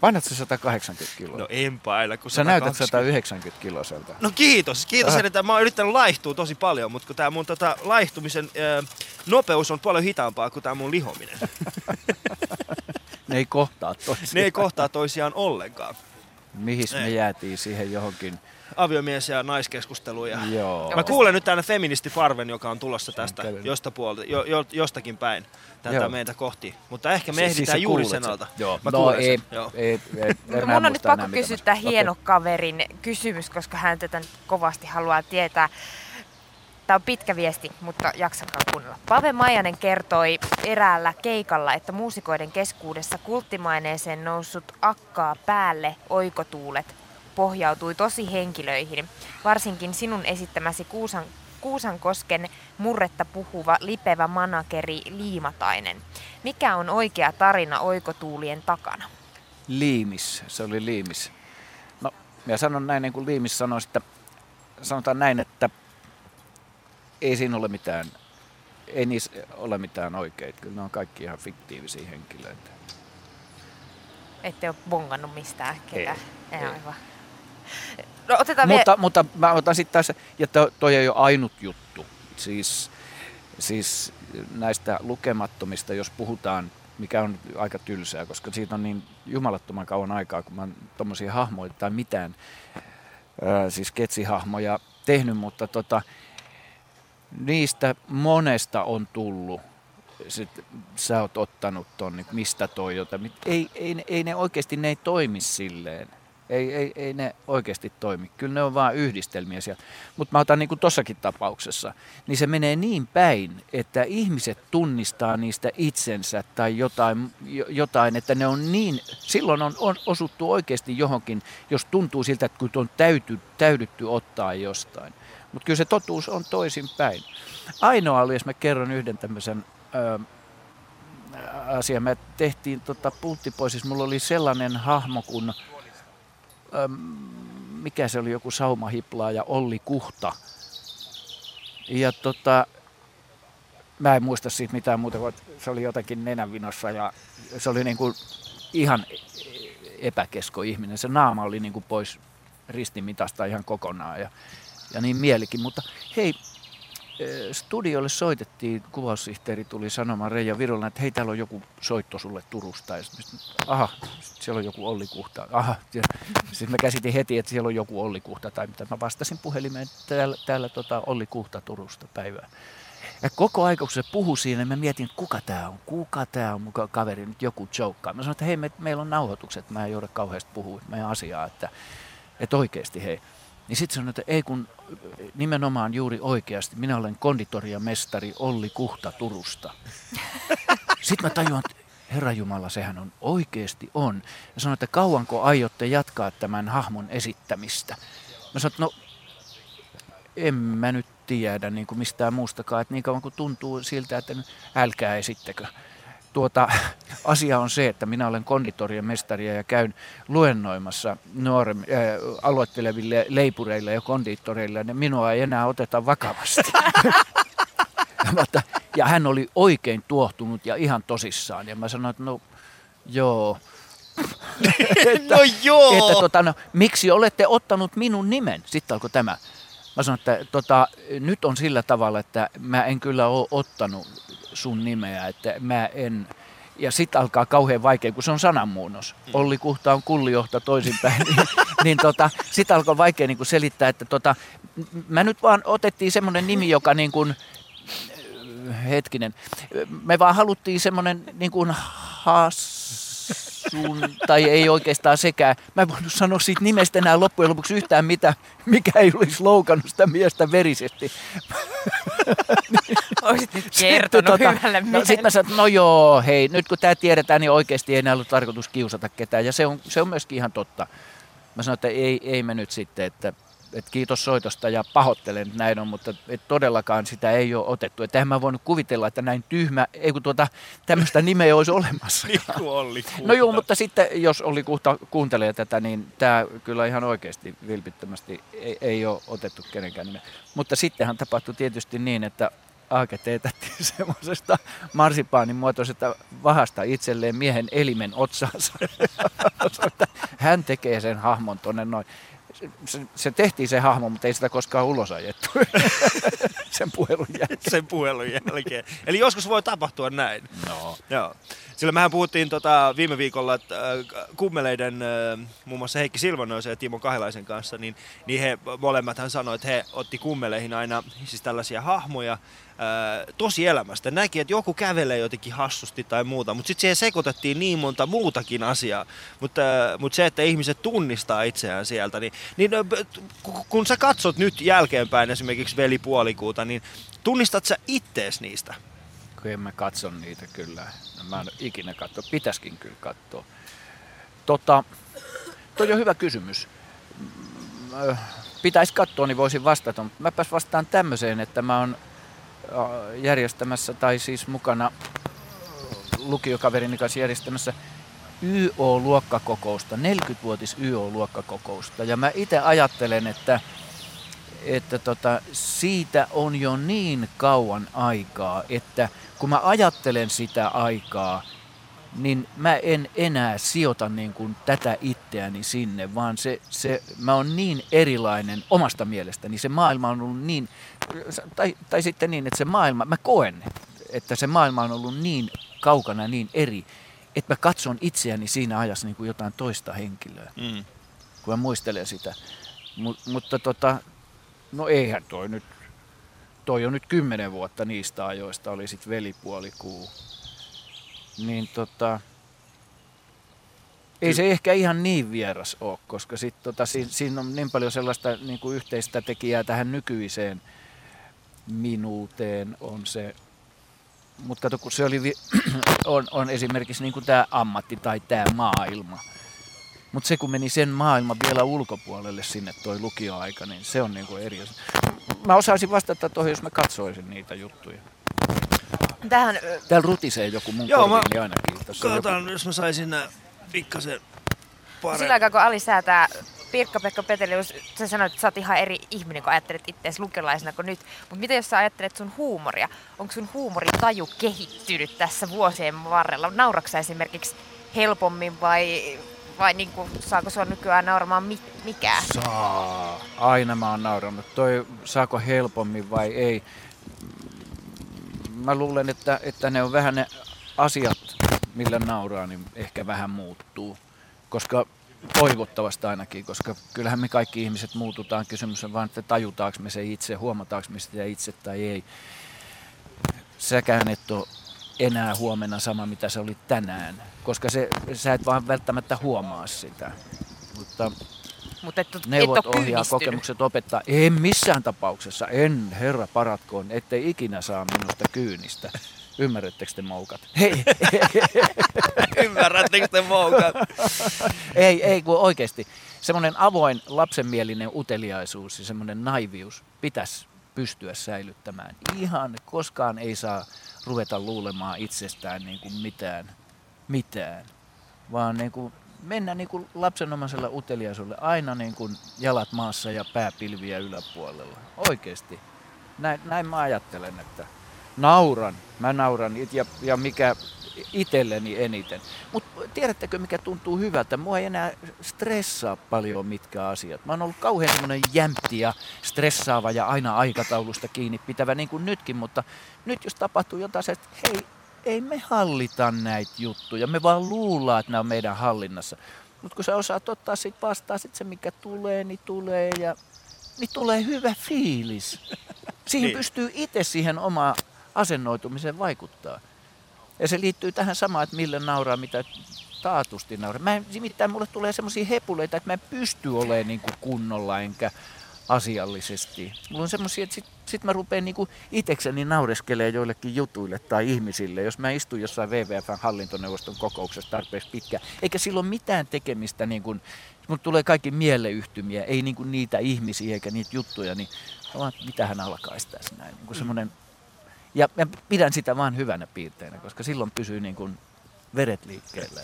Painat se 180 kiloa. No en paina, kun Sä näytät 120. 190 kiloselta. No kiitos, kiitos Aha. erittäin. Mä oon yrittänyt laihtua tosi paljon, mutta kun tää mun tota, laihtumisen ö, nopeus on paljon hitaampaa kuin tää mun lihominen. Ne ei kohtaa toisiaan. Ne ei kohtaa toisiaan ollenkaan. Mihin me jäätiin siihen johonkin aviomies- ja naiskeskusteluja. Joo. Mä kuulen nyt tänne feministiparven, joka on tulossa tästä josta puolta, jo, jo, jostakin päin tätä Joo. meitä kohti. Mutta ehkä me ehditään siis juuri sen alta. Joo. Mä no kuulen ei. Joo. ei, ei, Mutta enää mun on nyt pakko kysyä mä- tämä okei. hieno kaverin kysymys, koska hän tätä nyt kovasti haluaa tietää. Tämä on pitkä viesti, mutta jaksakaa kuunnella. Pave Maijanen kertoi eräällä keikalla, että muusikoiden keskuudessa kulttimaineeseen noussut akkaa päälle oikotuulet pohjautui tosi henkilöihin. Varsinkin sinun esittämäsi Kuusan, Kuusankosken murretta puhuva lipevä manakeri Liimatainen. Mikä on oikea tarina oikotuulien takana? Liimis, se oli Liimis. No, mä sanon näin, niin kuin Liimis sanoi, että sanotaan näin, että ei siinä ole mitään, ei niissä ole mitään oikeita. Kyllä ne on kaikki ihan fiktiivisiä henkilöitä. Ette ole bongannut mistään ketään. Ei, Ei, ei. aivan. No, otetaan Mutta, vielä... mutta mä otan sitten taas, ja to, toi ei ole ainut juttu. Siis, siis näistä lukemattomista, jos puhutaan, mikä on aika tylsää, koska siitä on niin jumalattoman kauan aikaa, kun mä oon tommosia hahmoja tai mitään, ää, siis ketsihahmoja tehnyt, mutta tota, niistä monesta on tullut. Sit sä oot ottanut ton, niin mistä toi jotain. Ei, ei, ei ne oikeasti, ne ei toimi silleen. Ei, ei, ei ne oikeasti toimi. Kyllä ne on vain yhdistelmiä siellä. Mutta mä otan niin kuin tossakin tapauksessa, niin se menee niin päin, että ihmiset tunnistaa niistä itsensä tai jotain, jo- jotain että ne on niin, silloin on, on osuttu oikeasti johonkin, jos tuntuu siltä, että kun on täyty, täydytty ottaa jostain. Mutta kyllä se totuus on toisin päin. Ainoa oli, jos mä kerron yhden tämmöisen asian. Me tehtiin tota Pulttipoisissa, mulla oli sellainen hahmo kuin, mikä se oli, joku Saumahiplaa ja Olli Kuhta. Ja tota, mä en muista siitä mitään muuta, kuin se oli jotenkin nenänvinossa ja se oli niin kuin ihan epäkesko ihminen. Se naama oli niin kuin pois ristimitasta ihan kokonaan ja, ja niin mielikin. Mutta hei, studiolle soitettiin, kuvaussihteeri tuli sanomaan Reija Virolla, että hei täällä on joku soitto sulle Turusta. Ja sitten, aha, sit siellä on joku Olli Kuhta. Aha, sitten mä käsitin heti, että siellä on joku Olli Kuhta tai mitä. Mä vastasin puhelimeen, että täällä, täällä tota Olli Kuhta Turusta päivää. Ja koko aika, kun se puhui siinä, mä mietin, että kuka tämä on, kuka tämä on muka kaveri, nyt joku joukkaa. Mä sanoin, että hei, me, meillä on nauhoitukset, mä en jouda kauheasti puhua meidän asiaa, että, että oikeasti hei. Niin sitten sanoin, että ei kun nimenomaan juuri oikeasti, minä olen konditoriamestari Olli Kuhta Turusta. Sitten mä tajuan, että Herra Jumala, sehän on oikeasti on. Ja sanoin, että kauanko aiotte jatkaa tämän hahmon esittämistä? Mä sanoin, että no en mä nyt tiedä niin kuin mistään muustakaan, että niin kauan kuin tuntuu siltä, että älkää esittekö. Tuota, asia on se, että minä olen konditorien mestaria ja käyn luennoimassa nuore, äh, aloitteleville leipureille ja konditoreille, ja minua ei enää oteta vakavasti. Mutta, ja hän oli oikein tuohtunut ja ihan tosissaan. Ja mä sanoin, että no joo. että, No joo! että tota, no, miksi olette ottanut minun nimen? Sitten alkoi tämä. Mä sanoin, että tota, nyt on sillä tavalla, että mä en kyllä ole ottanut sun nimeä, että mä en... Ja sitten alkaa kauhean vaikea, kun se on sananmuunnos. Olli Kuhta on kullijohta toisinpäin. niin, niin tota, sitten alkoi vaikea niin selittää, että tota, mä nyt vaan otettiin semmoinen nimi, joka niin kuin, hetkinen, me vaan haluttiin semmoinen niin kuin hassun, tai ei oikeastaan sekään. Mä en voinut sanoa siitä nimestä enää loppujen lopuksi yhtään mitä, mikä ei olisi loukannut sitä miestä verisesti. Olisit nyt kertonut hyvälle no. Sitten mä sanoin, no joo, hei, nyt kun tämä tiedetään, niin oikeasti ei enää ollut tarkoitus kiusata ketään. Ja se on, se on myöskin ihan totta. Mä sanoin, että ei, ei me nyt sitten, että, että kiitos soitosta ja pahoittelen, että näin on, mutta et todellakaan sitä ei ole otettu. Että mä voinut kuvitella, että näin tyhmä, ei kun tuota, tämmöistä nimeä olisi olemassa. Niin kuin Olli Kuhta. No joo, mutta sitten jos oli kuhta, kuuntelee tätä, niin tämä kyllä ihan oikeasti vilpittömästi ei, ei ole otettu kenenkään nimeä. Mutta sittenhän tapahtui tietysti niin, että Aake teetätti semmoisesta marsipaanin muotoisesta vahasta itselleen miehen elimen otsaansa. Hän tekee sen hahmon tonne noin. Se, se, tehtiin se hahmo, mutta ei sitä koskaan ulos ajettu sen puhelun jälkeen. sen puhelun jälkeen. Eli joskus voi tapahtua näin. No. Joo. Sillä mehän puhuttiin tota viime viikolla että, äh, kummeleiden, äh, muun muassa Heikki Silvanoisen ja Timo Kahilaisen kanssa, niin, niin he molemmat hän sanoi, että he otti kummeleihin aina siis tällaisia hahmoja äh, tosielämästä. Näki, että joku kävelee jotenkin hassusti tai muuta, mutta sitten siihen sekoitettiin niin monta muutakin asiaa. Mutta, mutta se, että ihmiset tunnistaa itseään sieltä, niin, niin kun- sä katsot nyt jälkeenpäin esimerkiksi velipuolikuuta, niin tunnistat sä ittees niistä? Kun en mä katso niitä kyllä. Mä en ikinä katso. Pitäiskin kyllä katsoa. Tota, toi on hyvä kysymys. Pitäisi katsoa, niin voisin vastata. Mutta mäpäs vastaan tämmöiseen, että mä oon järjestämässä, tai siis mukana lukiokaverini kanssa järjestämässä YO-luokkakokousta, 40-vuotis YO-luokkakokousta. Ja mä itse ajattelen, että että tota, siitä on jo niin kauan aikaa, että kun mä ajattelen sitä aikaa, niin mä en enää sijoita niin kuin tätä itseäni sinne, vaan se, se, mä oon niin erilainen omasta mielestäni. Se maailma on ollut niin, tai, tai sitten niin, että se maailma, mä koen, että se maailma on ollut niin kaukana, niin eri, että mä katson itseäni siinä ajassa niin kuin jotain toista henkilöä Mm. kun mä muistelen sitä. Mut, mutta tota, no eihän toi nyt, toi on nyt kymmenen vuotta niistä ajoista, oli sit velipuolikuu. Niin tota, ei se ehkä ihan niin vieras ole, koska sit tota, si, siinä on niin paljon sellaista niin kuin yhteistä tekijää tähän nykyiseen minuuteen on se. Mutta kato, kun se oli, vi- on, on esimerkiksi niin tämä ammatti tai tämä maailma. Mutta se kun meni sen maailman vielä ulkopuolelle sinne toi lukioaika, niin se on niinku eri asia. Mä osaisin vastata tuohon, jos mä katsoisin niitä juttuja. Tähän Täällä rutisee joku mun Joo, mä- ainakin. Tässä on joku- Katsotaan, jos mä saisin nää pikkasen Sillä paremmin. aikaa, kun Ali säätää Pirkka-Pekka Petelius, sä sanoit, että sä oot ihan eri ihminen, kun ajattelet itseäsi lukiolaisena kuin nyt. Mutta mitä jos sä ajattelet sun huumoria? Onko sun huumoritaju kehittynyt tässä vuosien varrella? Nauraksa esimerkiksi helpommin vai, vai niin kuin, saako sua nykyään nauramaan mi- mikään? Saa. Aina mä oon nauranut. Toi saako helpommin vai ei. Mä luulen, että, että ne on vähän ne asiat, millä nauraa, niin ehkä vähän muuttuu. Koska toivottavasti ainakin, koska kyllähän me kaikki ihmiset muututaan. Kysymys on vaan, että tajutaanko me se itse, huomataanko me sitä itse tai ei. Säkään et ole enää huomenna sama, mitä se oli tänään, koska se, sä et vaan välttämättä huomaa sitä. Mutta Mutta et, et neuvot ole ohjaa, kokemukset opettaa. En missään tapauksessa, en herra paratkoon, ettei ikinä saa minusta kyynistä. Ymmärrättekö te moukat? Hei, Ymmärrättekö te moukat? ei, ei kun oikeasti. Semmoinen avoin lapsenmielinen uteliaisuus ja semmoinen naivius pitäisi pystyä säilyttämään. Ihan koskaan ei saa ruveta luulemaan itsestään niin kuin mitään, mitään, vaan niin kuin mennä niin kuin lapsenomaisella uteliaisuudella aina niin kuin jalat maassa ja pääpilviä yläpuolella. Oikeasti. Näin, näin mä ajattelen, että nauran, mä nauran ja, ja mikä itselleni eniten. Mutta tiedättekö mikä tuntuu hyvältä? Mua ei enää stressaa paljon mitkä asiat. Mä oon ollut kauhean semmoinen jämpti ja stressaava ja aina aikataulusta kiinni pitävä niin kuin nytkin, mutta nyt jos tapahtuu jotain, että hei, ei me hallita näitä juttuja, me vaan luullaan, että nämä on meidän hallinnassa. Mutta kun sä osaat ottaa sit vastaan sit se, mikä tulee, niin tulee ja niin tulee hyvä fiilis. Siihen Niin. pystyy itse siihen omaan asennoitumiseen vaikuttaa. Ja se liittyy tähän samaan, että mille nauraa, mitä taatusti nauraa. Mä en, nimittäin mulle tulee semmoisia hepuleita, että mä en pysty olemaan niin kuin kunnolla enkä asiallisesti. Mulla on semmoisia, että sit, sit mä rupean niin itekseni naureskelee joillekin jutuille tai ihmisille, jos mä istun jossain WWFn hallintoneuvoston kokouksessa tarpeeksi pitkään. Eikä silloin mitään tekemistä, niin kuin, mulle tulee kaikki mieleyhtymiä, ei niin kuin niitä ihmisiä eikä niitä juttuja, niin vaan, mitähän alkaisi tässä näin. Niin kuin semmoinen ja mä pidän sitä vaan hyvänä piirteinä, koska silloin pysyy niin kuin veret liikkeellä.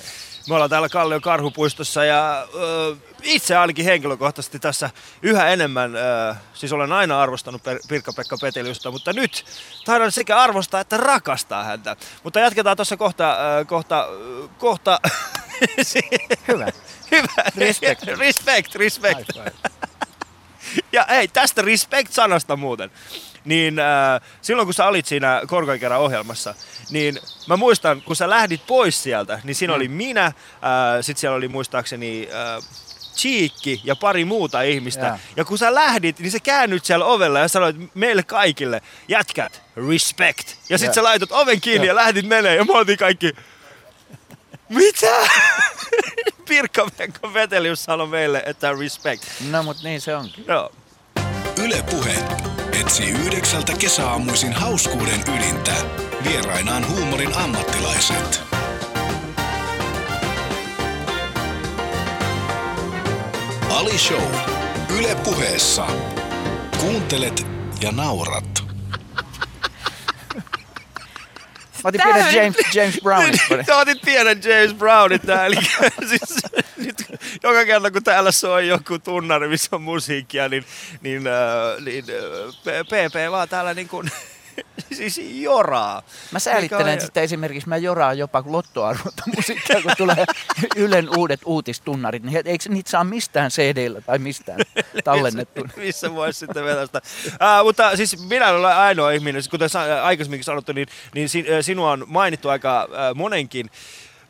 Me ollaan täällä Kallion karhupuistossa ja ö, itse ainakin henkilökohtaisesti tässä yhä enemmän, ö, siis olen aina arvostanut Pirkka-Pekka Peteliusta, mutta nyt taidan sekä arvostaa että rakastaa häntä. Mutta jatketaan tuossa kohta, ö, kohta, ö, kohta Hyvä. Hyvä. Respect. respect, respect. High five. Ja hei, tästä respect-sanasta muuten. Niin äh, silloin kun sä olit siinä Korkoikerran ohjelmassa, niin mä muistan, kun sä lähdit pois sieltä, niin siinä mm. oli minä, äh, sit siellä oli muistaakseni äh, Cheekki ja pari muuta ihmistä. Jaa. Ja kun sä lähdit, niin sä käännyt siellä ovella ja sanoit meille kaikille, jätkät, respect. Ja sit Jaa. sä laitot oven kiinni ja Jaa. lähdit menee ja me oltiin kaikki, mitä? Pirkka-Pekka Vetelius sanoi meille, että respect. No mut niin se onkin. Joo. Yle Puhe etsii yhdeksältä kesäaamuisin hauskuuden ydintä. Vierainaan huumorin ammattilaiset. Ali Show. Yle Puheessa. Kuuntelet ja naurat. Mä otin pienen James, James Brownit. Sä otit pienen James Brownit täällä. Eli siis, nyt, joka kerta kun täällä soi joku tunnari, missä on musiikkia, niin, niin, äh, niin äh, PP vaan täällä niin kuin, siis joraa. Mä säälittelen sitten esimerkiksi, mä joraan jopa lottoarvonta musiikkia, kun tulee Ylen uudet uutistunnarit. Niin eikö niitä saa mistään CD-llä tai mistään tallennettu? Missä, missä voisi sitten vetästä. Ää, mutta siis minä olen ainoa ihminen, kuten aikaisemminkin sanottu, niin, niin sinua on mainittu aika monenkin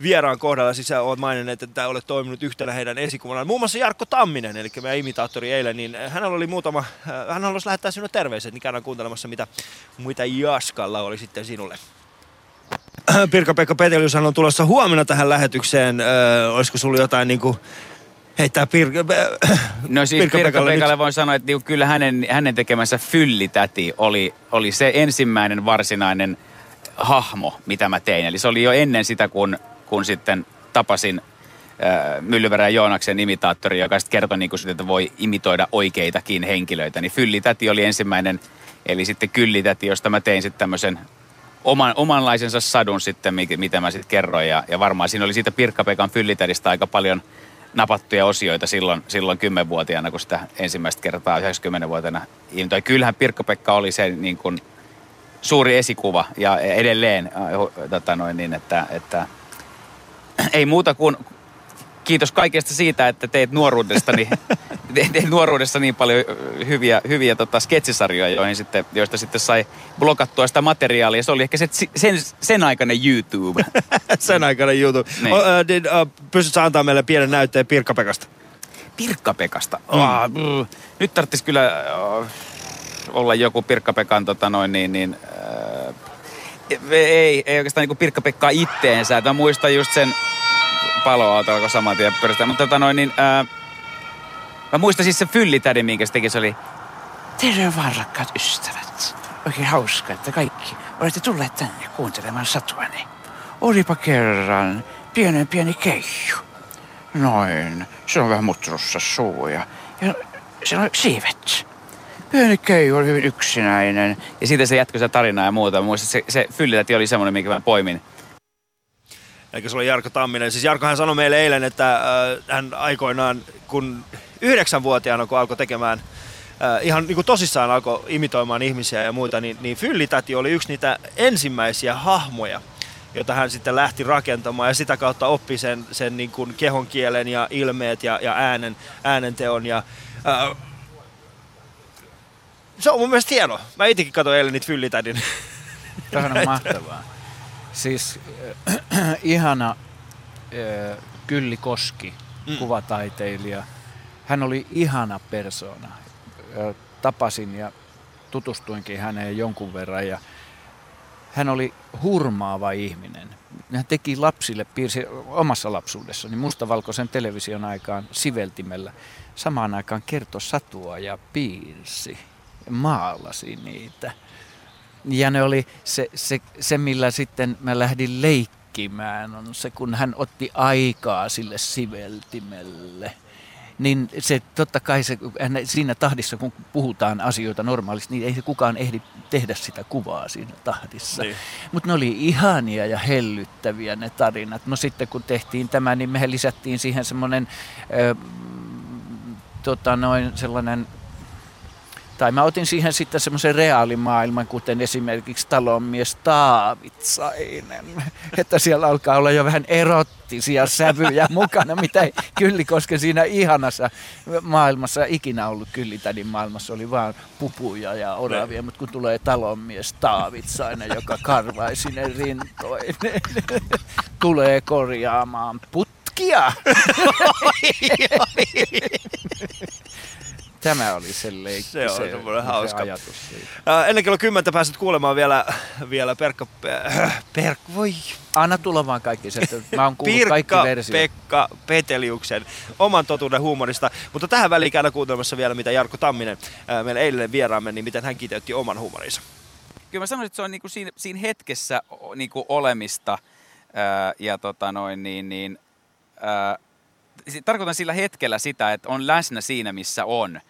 vieraan kohdalla, siis sä oot maininnut, että olet toiminut yhtenä heidän esikuvanaan. Muun muassa Jarkko Tamminen, eli meidän imitaattori eilen, niin hänellä oli muutama, ää, hän haluaisi lähettää sinulle terveiset, niin käydään kuuntelemassa, mitä muita Jaskalla oli sitten sinulle. Pirkka-Pekka Petelius on tulossa huomenna tähän lähetykseen. Öö, olisiko sulla jotain niin kuin, heittää Pirkka... No siis Pirkka-Pekalle Pirkka Pekalle nyt? voin sanoa, että niinku kyllä hänen, hänen tekemänsä fyllitäti oli, oli se ensimmäinen varsinainen hahmo, mitä mä tein. Eli se oli jo ennen sitä, kun, kun sitten tapasin Myllyverän Joonaksen imitaattori, joka sitten kertoi niin sitä, että voi imitoida oikeitakin henkilöitä. Niin fyllitäti oli ensimmäinen, eli sitten kyllitäti, josta mä tein sitten tämmöisen oman, omanlaisensa sadun sitten, mitä mä sitten kerroin. Ja, ja varmaan siinä oli siitä Pirkka-Pekan fyllitädistä aika paljon napattuja osioita silloin, silloin 10-vuotiaana, kun sitä ensimmäistä kertaa 90-vuotiaana intoi. Kyllähän Pirkka-Pekka oli se niin kuin suuri esikuva ja edelleen äh, tota noin niin, että, että ei muuta kuin kiitos kaikesta siitä, että teit nuoruudestani, te- teit nuoruudessa niin paljon hyviä, hyviä tota, sketsisarjoja, joihin sitten, joista sitten sai blokattua sitä materiaalia. Se oli ehkä se, sen, sen aikainen YouTube. Sen aikana YouTube. Niin. O, äh, did, äh, pystytkö antaa meille pienen näytteen Pirkka-Pekasta? Pirkka-Pekasta. Mm. Ah, mm. Nyt tarvitsisi kyllä äh, olla joku Pirkka-Pekan tota noin niin, niin äh, ei, ei oikeastaan niin Pirkka-Pekkaa itteensä. Et Mä muistan just sen paloauto alkoi saman tien perustella. Mutta tota noin niin, äh, mä muistan siis se fyllitädi, minkä se teki. Se oli, terve vaan rakkaat ystävät. Oikein hauska, että kaikki olette tulleet tänne kuuntelemaan satuani. Olipa kerran pienen pieni keiju. Noin. Se on vähän mutrussa suu ja, ja se on siivet. Pieni keiju oli hyvin yksinäinen. Ja siitä se jatkoi se tarina ja muuta. Muistan, se, se fyllitäti oli semmoinen, minkä mä poimin. Eikä se oli Jarkko Tamminen. Siis Jarkkohan sanoi meille eilen, että äh, hän aikoinaan, kun yhdeksänvuotiaana, kun alkoi tekemään äh, ihan niin kuin tosissaan alkoi imitoimaan ihmisiä ja muita, niin, niin Fyllitäti oli yksi niitä ensimmäisiä hahmoja, jota hän sitten lähti rakentamaan ja sitä kautta oppi sen, sen niin kuin kehon kielen ja ilmeet ja, ja äänen, äänenteon. Ja, äh, se on mun mielestä hieno. Mä itsekin katsoin eilen niitä Fyllitädin. Tämähän on mahtavaa. Siis äh, ihana äh, Kylli Koski, mm. kuvataiteilija. Hän oli ihana persona. Äh, tapasin ja tutustuinkin häneen jonkun verran ja hän oli hurmaava ihminen. Hän teki lapsille, piirsi omassa lapsuudessani mustavalkoisen television aikaan siveltimellä. Samaan aikaan kertoi satua ja piirsi, maalasi niitä. Ja ne oli se, se, se, millä sitten mä lähdin leikkimään, on se, kun hän otti aikaa sille siveltimelle. Niin se totta kai se, siinä tahdissa, kun puhutaan asioita normaalisti, niin ei se kukaan ehdi tehdä sitä kuvaa siinä tahdissa. Niin. Mutta ne oli ihania ja hellyttäviä ne tarinat. No sitten kun tehtiin tämä, niin me lisättiin siihen semmoinen, ö, tota noin, sellainen Tai mä otin siihen sitten semmoisen reaalimaailman, kuten esimerkiksi talonmies Taavitsainen. Että siellä alkaa olla jo vähän erottisia sävyjä mukana, mitä ei Kyllikosken siinä ihanassa maailmassa ikinä ollut Kyllitädin maailmassa. Oli vaan pupuja ja oravia, mutta kun tulee talonmies Taavitsainen, joka karvai sinne rintoin, tulee korjaamaan putkia. Tämä oli se leikki. Se on semmoinen se hauska. ajatus siitä. Ää, ennen kello 10 pääset kuulemaan vielä, vielä Perkka... Äh, Perk, voi Anna tulla vaan kaikki se, että mä oon kuullut kaikki Pirkka versiot. Pekka Peteliuksen oman totuuden huumorista. Mutta tähän väliin käydään kuuntelemassa vielä, mitä Jarkko Tamminen, ää, meidän eilinen vieraamme, niin miten hän kiteytti oman huumorinsa. Kyllä mä sanoisin, että se on niinku siinä, siinä hetkessä niinku olemista ää, ja tota noin, niin, niin, ää, si- tarkoitan sillä hetkellä sitä, että on läsnä siinä, missä on.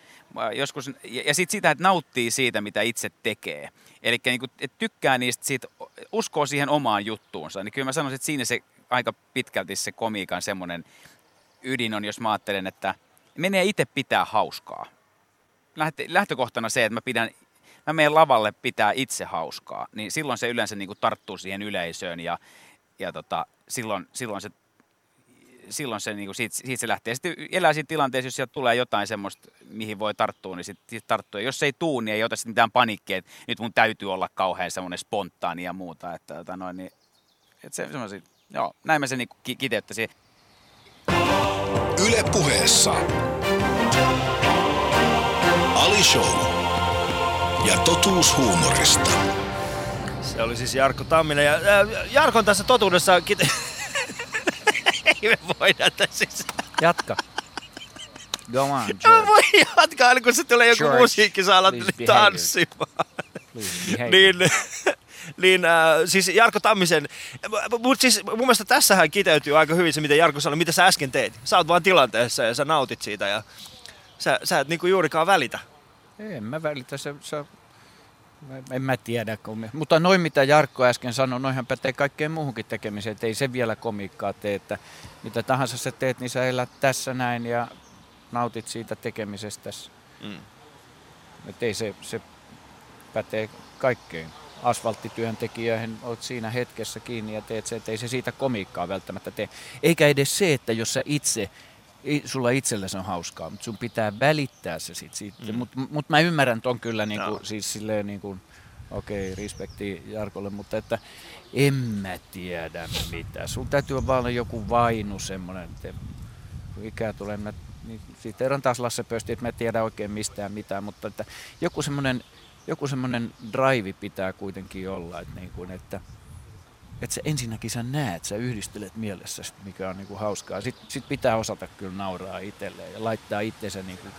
Joskus, ja, ja sitten sitä, että nauttii siitä, mitä itse tekee. Eli että tykkää niistä, siitä, uskoo siihen omaan juttuunsa. Niin kyllä mä sanoisin, että siinä se aika pitkälti se komiikan semmoinen ydin on, jos mä ajattelen, että menee itse pitää hauskaa. Lähtökohtana se, että mä pidän mä menen lavalle pitää itse hauskaa, niin silloin se yleensä niin kuin tarttuu siihen yleisöön ja, ja tota, silloin, silloin se, silloin se, niin kuin siitä, siitä, se lähtee. Sitten elää siinä tilanteessa, jos sieltä tulee jotain semmoista, mihin voi tarttua, niin sitten sit tarttuu. Ja jos se ei tuu, niin ei ota sitten mitään panikkia, että nyt mun täytyy olla kauhean semmoinen spontaani ja muuta. Että, tota noin, niin, että se, semmoisia, joo, näin mä sen niin ki- kiteyttäisin. Yle puheessa. Ali Show. Ja totuus huumorista. Se oli siis Jarkko Tamminen. Ja, ää, Jarkon tässä totuudessa... Kite... Ei me voida tässä siis... Jatka. Go on, George. voi jatkaa, kun se tulee joku George, musiikki, saa alat tanssimaan. Niin, niin äh, siis Jarkko Tammisen, mutta siis mun mielestä tässähän kiteytyy aika hyvin se, mitä Jarkko sanoi, mitä sä äsken teit. Sä oot vaan tilanteessa ja sä nautit siitä ja sä, sä et niinku juurikaan välitä. En mä välitä, se, se en mä tiedä. Mutta noin mitä Jarkko äsken sanoi, noihän pätee kaikkeen muuhunkin tekemiseen, että ei se vielä komiikkaa tee, että mitä tahansa sä teet, niin sä elät tässä näin ja nautit siitä tekemisestä. Mm. Että ei se, se pätee kaikkeen. Asfalttityöntekijähän oot siinä hetkessä kiinni ja teet se, että ei se siitä komiikkaa välttämättä tee. Eikä edes se, että jos sä itse, sulla itsellesi on hauskaa, mutta sun pitää välittää se sit siitä. Mm. Mutta mut mä ymmärrän ton kyllä niinku, Joo. siis silleen niinku, okei, okay, respekti Jarkolle, mutta että en mä tiedä mitä. Sun täytyy olla vaan joku vainu semmoinen, että kun ikää tulee, mä, niin siitä erän taas Lasse Pösti, että mä en tiedä oikein mistään mitään, mutta että joku semmoinen joku semmoinen drive pitää kuitenkin olla, että, niin kuin, että, että sä ensinnäkin sä näet, sä yhdistelet mielessä, mikä on niin kuin hauskaa. Sitten sit pitää osata kyllä nauraa itselleen ja laittaa itsensä niin kuin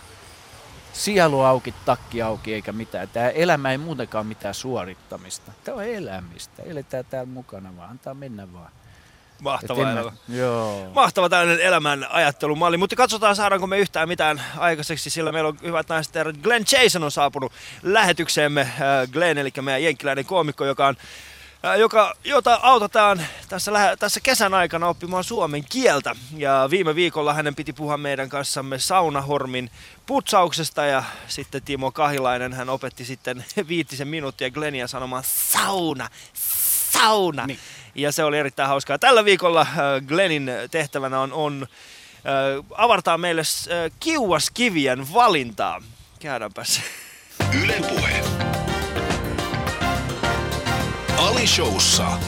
sielu auki, takki auki eikä mitään. Tämä elämä ei muutenkaan mitään suorittamista. Tämä on elämistä. Eletään täällä mukana vaan, antaa mennä vaan. Mahtava mä- elämä. Joo. Mahtava tällainen elämän ajattelumalli, mutta katsotaan saadaanko me yhtään mitään aikaiseksi, sillä meillä on hyvät naiset herrat. Glenn Jason on saapunut lähetykseemme. Äh, Glenn, eli meidän jenkkiläinen koomikko, joka on joka, jota autetaan tässä, tässä kesän aikana oppimaan suomen kieltä. Ja viime viikolla hänen piti puhua meidän kanssamme saunahormin putsauksesta ja sitten Timo Kahilainen, hän opetti sitten viitisen minuuttia Glennia sanomaan sauna, sauna. Niin. Ja se oli erittäin hauskaa. Tällä viikolla Glennin tehtävänä on, on äh, avartaa meille äh, kiuaskivien valintaa. Käydäänpäs. Yle Puhe. Ali Showssa.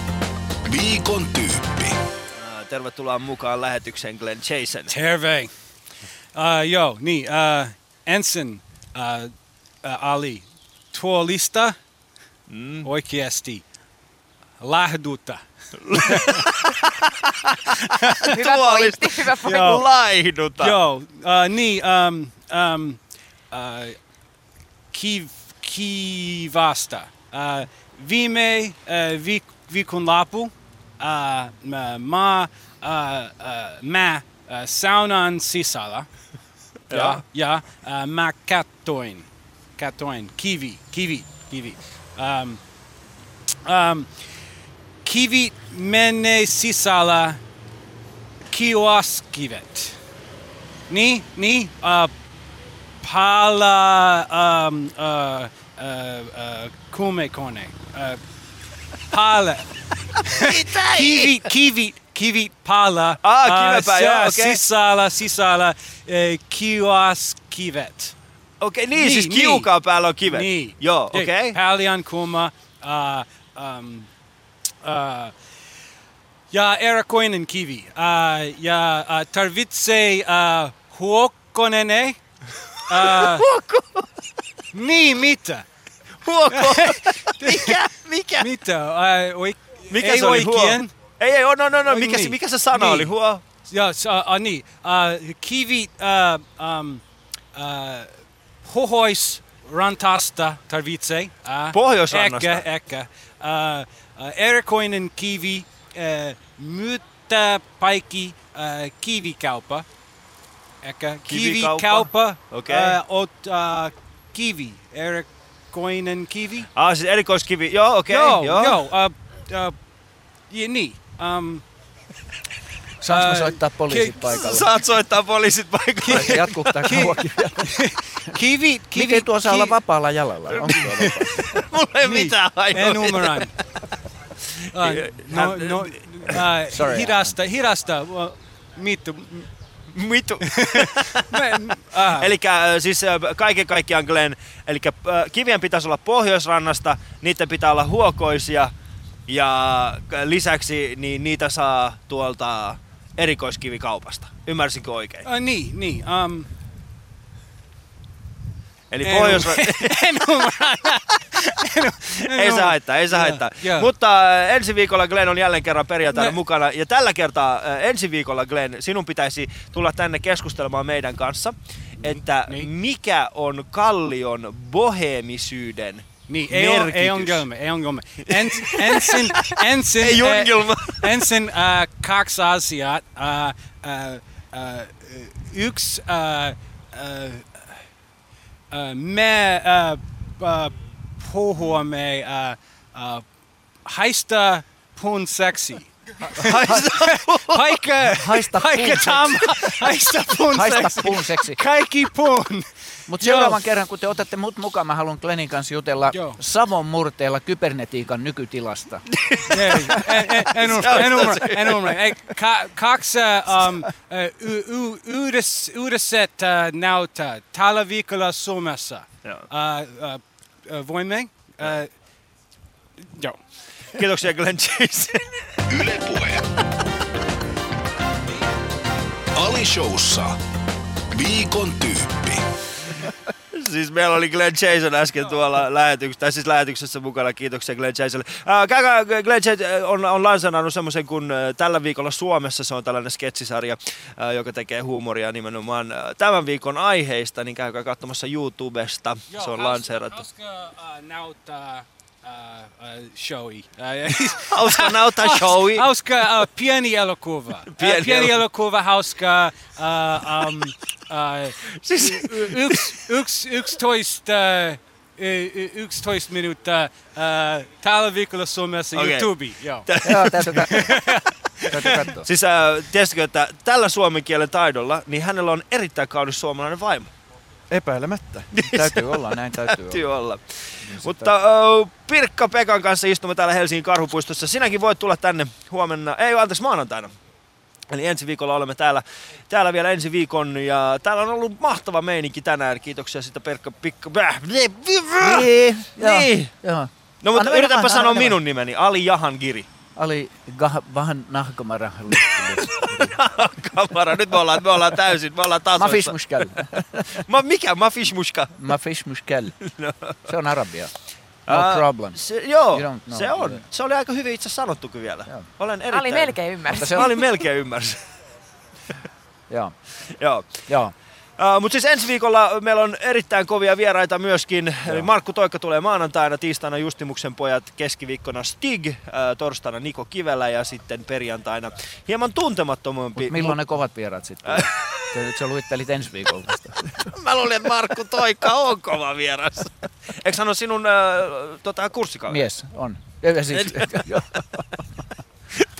Viikon tyyppi. Äh, Tervetuloa mukaan lähetykseen Glenn Jason. Terve. Uh, joo, niin. Uh, ensin uh, uh, Ali. Tuolista Mm. oikeasti. Lähduta. Hyvä Tuolista. pointti, hyvä pointti. Joo. Laihduta. Joo, uh, niin. Um, um, uh, kiv, kivasta. Uh, viime viik, viikonloppu uh, mä, mä, mä uh, saunan sisällä. Ja, ja uh, mä katsoin, katsoin, kivi, kivi, kivi. Um, um, kivit menee sisällä kioskivet. Niin, niin, uh, Pala um, uh, uh, uh, kumekone. Uh, pala. kivit, kivit, kivit pala. Ah, kivepää, sä- joo, okei. Sisällä, sisällä uh, kiuaskivet. Okei, niin, niin, siis kiukaan päällä on kivet. Niin. Joo, Okei. Okay. Paljon kuma. Uh, um, uh, ja erikoinen kivi. Uh, ja uh, tarvitsee uh, huokkonene. Uh, niin, mitä? Huoko. mikä? Mikä? Mitä? Uh, oik- Mikä ei se oli? oikein. Huo? Ei, ei, oh, no, no, no. Mikä, se, niin. mikä se sana Niin. oli? Huo? Ja, uh, uh, niin. Uh, kivi uh, um, uh, hohois rantasta tarvitsee. Uh, Pohjoisrannasta? Ehkä, ehkä. Uh, uh, erikoinen kivi, uh, mutta paikki uh, kivikauppa. Ehkä Kivikauppa? kivikauppa. Okei. Uh, ot, uh, kivi, erikoinen kivi. Ah, siis erikoiskivi. Joo, okei. joo, joo. joo. Uh, uh, ja, niin. Um, Saanko Ää, soittaa poliisit ki- paikalle? Saat soittaa poliisit paikalle. Jatkuuko tää kauankin vielä? kivi, kivi, Miten tuo saa ki- olla vapaalla jalalla? Onko tuo vapaa? Mulla ei Niin, mitään hajua. En ymmärrä. Uh, no, no, uh, Sorry, hidasta, hidasta. Uh, mittu. Mitu. Ah, Eli siis äh, kaiken kaikkiaan Glenn, eli kivien pitäisi olla pohjoisrannasta, niiden pitää olla huokoisia ja lisäksi niin niitä saa tuolta erikoiskivikaupasta. Ymmärsinkö oikein? uh, niin, niin. Um, Eli en, pohjois... en ymmärrä. En- en ei se haittaa, ei se haittaa. joo. Mutta äh, ensi viikolla Glenn on jälleen kerran perjantaina Me- mukana. Ja tällä kertaa äh, ensi viikolla Glenn, sinun pitäisi tulla tänne keskustelemaan meidän kanssa, että niin. mikä on Kallion bohemisyyden Niin, ei, on, ei ongelma, ei ongelma. Ens, ensin, ensin, Ei eh, ongelma. ensin äh, kaksi asiaa. Äh, äh, äh, yksi, äh, äh, me äh, äh, puhumme äh, äh, haista pun seksi. Haika, Haista haika puun tam, haista pun Haista seksi. puun seksi. Kaikki pun. Mutta seuraavan kerran, kun te otatte mut mukaan, mä haluan Glennin kanssa jutella Joo. Savon murteella kybernetiikan nykytilasta. Ei, en, en, en, usko, en ymmärrä, en. Ei, ka, kaksi um, y, y, yhdessä, uh, näyttää tällä viikolla Suomessa. Joo. Uh, uh, uh, voimme? Uh, joo. Kiitoksia Glenn Jason. Yle Puhe. Ali Showssa. Viikon tyyppi. Siis meillä oli Glenn Jason äsken tuolla lähetyksessä, tai siis lähetyksessä mukana. Kiitoksia Glenn Jasonille. Äh, käykää, Glenn Jason on, on lanseerannut semmoisen kuin tällä viikolla Suomessa. Se on tällainen sketsisarja, äh, joka tekee huumoria nimenomaan tämän viikon aiheista. Niin käykää katsomassa YouTubesta. se on lanseerattu. Hauska uh, näyttää uh, uh, showi. Uh, Hauska näyttää showi. Hauska uh, pieni elokuva. Pieni Pieni, uh, pieni elokuva. hauska. Uh, um, uh, Siis, yksi, yksitoista, yksitoista minuuttia uh, tällä viikolla Suomessa okay. YouTube. Joo. Joo, täytyy siis äh, tiesitkö, että tällä suomen kielen taidolla, niin hänellä on erittäin kaunis suomalainen vaimo. Epäilemättä. täytyy olla, näin täytyy olla. Täytyy olla. Mutta uh, Pirkka Pekan kanssa istumme täällä Helsingin Karhupuistossa. Sinäkin voit tulla tänne huomenna, ei anteeksi maanantaina. Eli ensi viikolla olemme täällä, täällä vielä ensi viikon ja täällä on ollut mahtava meininki tänään. Kiitoksia sitä Pirkka Pikka. Bäh, Niin, joo, Niin. joo. No mutta Anna yritäpä sanoa anna minun nimeni, Ali Jahangiri. Ali gah, vähän nahkamara. Kamara, nyt me ollaan, me ollaan täysin, me ollaan tasoissa. Mafish mushkal. Ma, mikä? Mafish mushka? Mafish mushkal. Se on arabia. Ah, No problem. Se, joo, se on. Se oli aika hyvin itse sanottukin vielä. Joo. Olen erittäin... Ali melkein ymmärsi. olin melkein ymmärsin. joo, joo. joo. Uh, Mutta siis ensi viikolla meillä on erittäin kovia vieraita myöskin. Eli Markku Toikka tulee maanantaina, tiistaina Justimuksen pojat, keskiviikkona Stig, uh, torstaina Niko Kivelä ja sitten perjantaina hieman tuntemattomampi. Milloin ne kovat vieraat sitten? Te nyt sä luittelit ensi viikolla. Mä luulin, että Markku Toikka on kova vieras. Eikö hän ole sinun uh, tota, kurssikaveri? Mies, on. Ja siis, joo.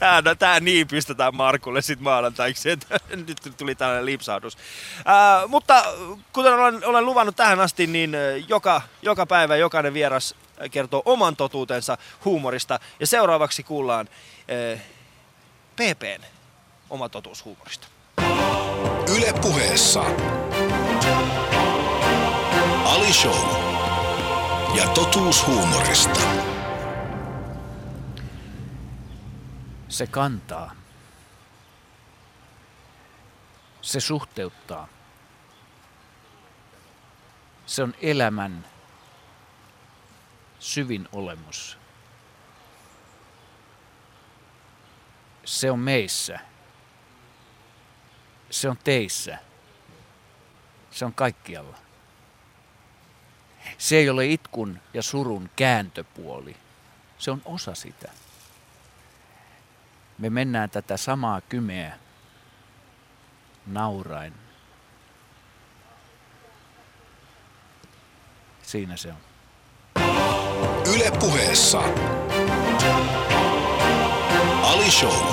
Tää, no, tää niin pistetään Markulle sit maanantaiksi, että nyt tuli tällainen lipsahdus. Ää, mutta kuten olen, olen luvannut tähän asti, niin joka, joka päivä jokainen vieras kertoo oman totuutensa huumorista. Ja seuraavaksi kuullaan ö, PPn oma totuus huumorista. Yle puheessa. Ali Show. Ja totuus huumorista. Se kantaa. Se suhteuttaa. Se on elämän syvin olemus. Se on meissä. Se on teissä. Se on kaikkialla. Se ei ole itkun ja surun kääntöpuoli. Se on osa sitä. Me mennään tätä samaa kymeä naurain. Siinä se on. Yle puheessa. Ali Show.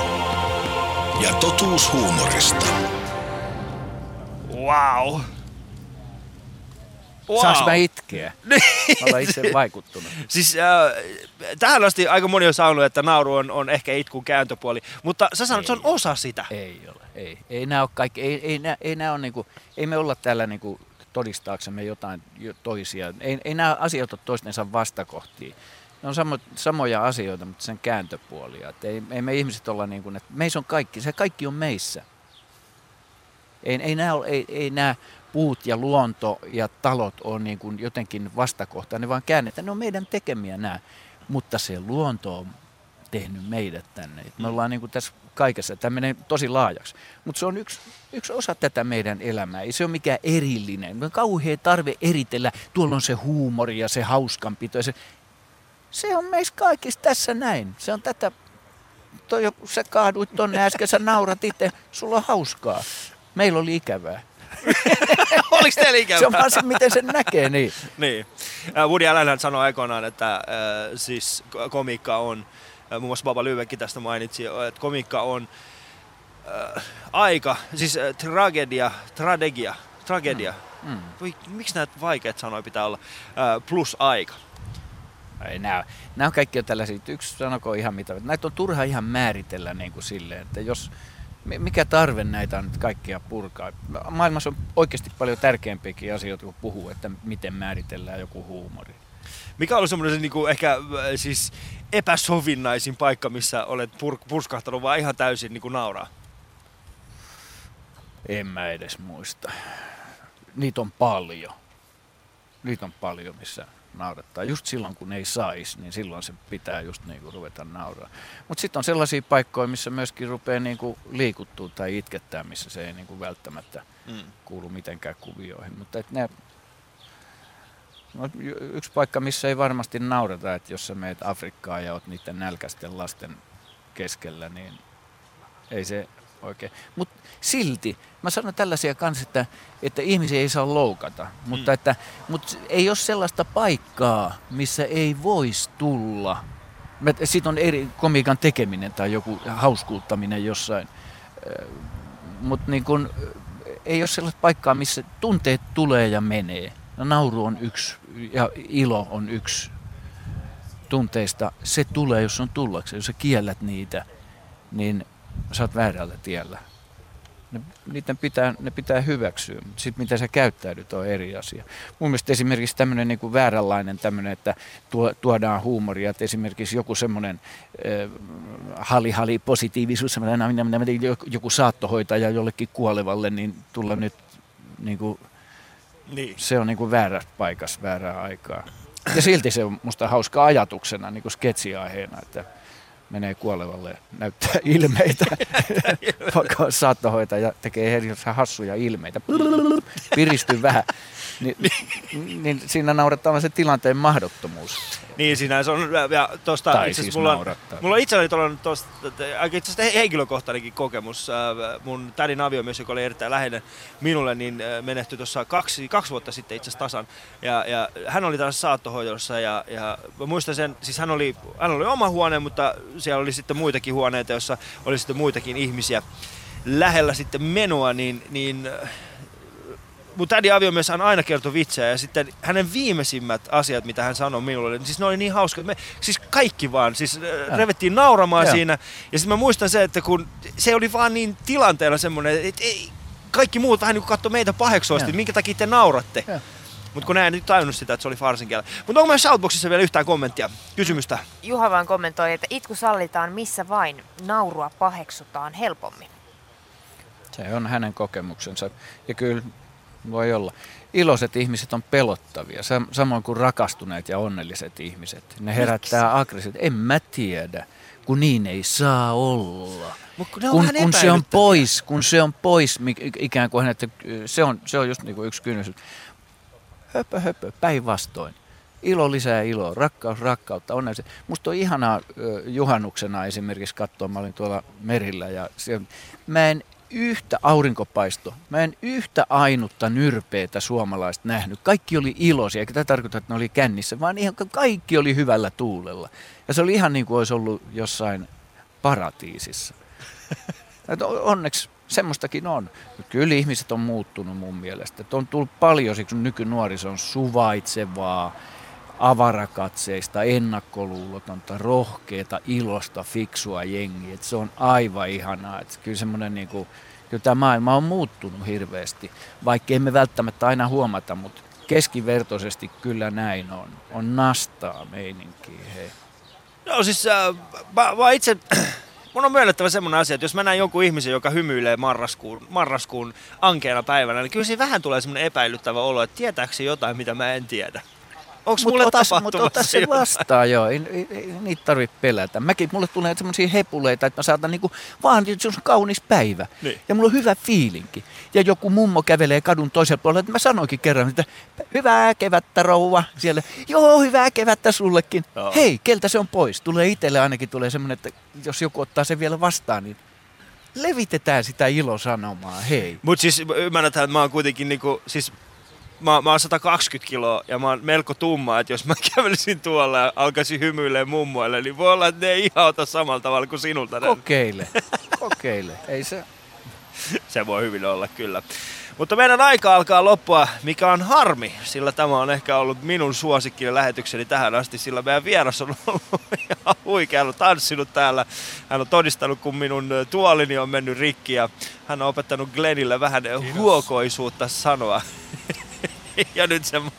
Ja totuus huumorista. Wow. Wow. Saanko mä itkeä? Olen itse vaikuttunut. Siis äh, tähän asti aika moni on sanonut, että nauru on, on ehkä itkun kääntöpuoli, mutta sä sanoit, että se on osa sitä. Ei ole. Ei, ei nämä ole kaikki, ei, ei, nää, ei, nää on niinku, ei me olla täällä niinku todistaaksemme jotain jo toisia. Ei, ei nämä asiat ole toistensa vastakohtia. Ne on samo, samoja asioita, mutta sen kääntöpuolia. Et ei, ei me ihmiset olla niin kuin, että meissä on kaikki, se kaikki on meissä. Ei, ei, nämä, ole- ei, ei nämä puut ja luonto ja talot ole niin kuin jotenkin vastakohtaa, ne vaan käännetään. Ne on meidän tekemiä nämä, mutta se luonto on tehnyt meidät tänne. Et Me ollaan niin kuin tässä kaikessa, tämä menee tosi laajaksi. Mutta se on yksi, yksi osa tätä meidän elämää. Ei se ole mikään erillinen. Me on kauhea tarve eritellä. Tuolla on se huumori ja se hauskanpito. Ja se, se on meissä kaikissa tässä näin. Se on tätä, toi, sä kaaduit tonne äsken, sä naurat itse, sulla on hauskaa. Meillä oli ikävää. Oliko teillä? Se on vaan se, miten sen näkee, niin. Niin. Woody Allen sanoi aikoinaan, että äh, siis ko- komiikka on, äh, muun muassa Baba Lyvekin tästä mainitsi, että komiikka on äh, aika, siis äh, tragedia, tragedia, tragedia. Mm. Mm. Voi, miksi näitä vaikeat sanoja pitää olla? Äh, plus aika. Ei, nämä, nämä on kaikki tällaisia, yksi sanoko ihan mitä, näitä on turha ihan määritellä niin kuin silleen, että jos, mikä tarve näitä on nyt kaikkia purkaa. Maailmassa on oikeasti paljon tärkeämpiäkin asioita kuin puhuu, että miten määritellään joku huumori. Mikä oli semmoinen niin kuin ehkä äh, siis epäsovinnaisin paikka, missä olet pur- purskahtanut vaan ihan täysin niin kuin nauraa? En mä edes muista. Niitä on paljon. Niitä on paljon, missä naurattaa. Just silloin, kun ei saisi, niin silloin se pitää just niin kuin ruveta nauraa. Mutta sitten on sellaisia paikkoja, missä myöskin rupeaa niin kuin liikuttua tai itkettää, missä se ei niin kuin välttämättä Mm. kuulu mitenkään kuvioihin. Mutta et ne, no, yksi paikka, missä ei varmasti naurata, että jos sä meet Afrikkaan ja oot niiden nälkäisten lasten keskellä, niin ei se oikein. Mutta silti, mä sanon tällaisia kanssa, että, että ihmisiä ei saa loukata, mutta, Mm. että, mutta ei ole sellaista paikkaa, missä ei voisi tulla. Sitten on eri komiikan tekeminen tai joku hauskuuttaminen jossain. Mutta niin kun, ei ole sellaista paikkaa, missä tunteet tulee ja menee. No, nauru on yksi ja ilo on yksi tunteista. Se tulee, jos on tullakseen. Jos sä kiellät niitä, niin sä oot väärällä tiellä. Ne, niiden pitää, ne pitää hyväksyä, mutta sitten mitä sä käyttäydyt on eri asia. Mun mielestä esimerkiksi tämmöinen niin vääränlainen tämmöinen, että tuo, tuodaan huumoria, että esimerkiksi joku semmoinen äh, hali-hali positiivisuus, joku saattohoitaja jollekin kuolevalle, niin tulla nyt niin kuin, Niin. se on niin kuin väärä paikas väärää aikaa. Ja silti se on musta hauska ajatuksena, niin kuin sketsiaiheena, että menee kuolevalle ja näyttää ilmeitä. Vaikka saattohoitaja tekee hassuja ilmeitä. Piristyy vähän. Niin, niin siinä naurattaa vaan se tilanteen mahdottomuus. Niin, siinä se on, ja tosta, Tai itse siis mulla, on, naurattaa. mulla on itselläni tuollainen tosta, aika itse asiassa henkilökohtainenkin kokemus. Äh, Mun tädin aviomies, joka oli erittäin läheinen minulle, niin äh, menehtyi tuossa kaksi, kaksi vuotta sitten itse asiassa tasan. Ja, ja hän oli tässä saattohoidossa ja, ja mä muistan sen, siis hän oli, hän oli oma huone, mutta siellä oli sitten muitakin huoneita, joissa oli sitten muitakin ihmisiä lähellä sitten menoa, niin, niin äh, mun tädin aviomies hän aina kertoi vitsejä ja sitten hänen viimeisimmät asiat, mitä hän sanoi minulle, niin siis ne oli niin hauska. Me, siis kaikki vaan, siis ja. revettiin nauramaan Joo. siinä. Ja sitten mä muistan se, että kun se oli vaan niin tilanteella semmoinen, että ei, kaikki muut vähän niin kuin katsoi meitä paheksuasti, minkä takia te nauratte. Joo. Mutta kun näin nyt tajunnut sitä, että se oli farsin kielellä. Mutta onko meillä Shoutboxissa vielä yhtään kommenttia, kysymystä? Juha vaan kommentoi, että itku sallitaan missä vain, naurua paheksutaan helpommin. Se on hänen kokemuksensa. Ja kyllä voi olla. Iloiset ihmiset on pelottavia, sam- samoin kuin rakastuneet ja onnelliset ihmiset. Ne herättää aggressiivisesti. En mä tiedä, kun niin ei saa olla. Mut kun kun, kun se on pois, kun se on pois, ikään kuin hänet, se on, se on just niin kuin yksi kynnys. Höpö, höpö, päinvastoin. Ilo lisää iloa, rakkaus, rakkautta, onnellisia. Musta on ihanaa juhannuksena esimerkiksi katsoa, mä olin tuolla merillä ja siellä, mä en yhtä aurinkopaisto, mä en yhtä ainutta nyrpeetä suomalaista nähnyt. Kaikki oli iloisia, eikä tämä tarkoita, että ne oli kännissä, vaan ihan kaikki oli hyvällä tuulella. Ja se oli ihan niin kuin olisi ollut jossain paratiisissa. Onneksi semmoistakin on. Kyllä ihmiset on muuttunut mun mielestä. Et on tullut paljon, siksi nykynuoriso on suvaitsevaa, avarakatseista, ennakkoluulotonta, rohkeata, ilosta, fiksua jengiä. Se on aivan ihanaa. Et kyllä semmoinen niinku, kyllä tämä maailma on muuttunut hirveästi, vaikka emme välttämättä aina huomata, mutta keskivertoisesti kyllä näin on. On nastaa meininkiä, hei. No siis äh, mä, mä itse, mun on myönnettävä semmoinen asia, että jos mä näen jonkun ihmisen, joka hymyilee marraskuun, marraskuun ankeana päivänä, niin kyllä siinä vähän tulee semmoinen epäilyttävä olo, että tietääkö jotain, mitä mä en tiedä. Onko mulle ota, tapahtumassa Mutta se vastaan, joo. Ei, ei, ei niitä tarvitse pelätä. Mäkin, mulle tulee semmoisia hepuleita, että mä saatan niinku, vaan, että se on kaunis päivä. Niin. Ja mulla on hyvä fiilinki. Ja joku mummo kävelee kadun toisella puolella, että mä sanoinkin kerran, että hyvää kevättä rouva siellä. Joo, hyvää kevättä sullekin. Joo. Hei, keltä se on pois? Tulee itselle ainakin tulee semmoinen, että jos joku ottaa sen vielä vastaan, niin levitetään sitä ilosanomaa, hei. Mutta siis ymmärrätään, että mä oon kuitenkin niinku, siis mä, mä oon 120 kiloa ja mä oon melko tumma, että jos mä kävelisin tuolla ja alkaisin hymyilee mummoille, niin voi olla, että ne ei ihan ota samalla tavalla kuin sinulta. Kokeile, kokeile. Ei se, Se voi hyvin olla, kyllä. Mutta meidän aika alkaa loppua, mikä on harmi, sillä tämä on ehkä ollut minun suosikkinen lähetykseni tähän asti, sillä meidän vieras on ollut ihan huikea, hän on tanssinut täällä, hän on todistanut, kun minun tuolini on mennyt rikki ja hän on opettanut Glenille vähän huokoisuutta sanoa. ja nyt se...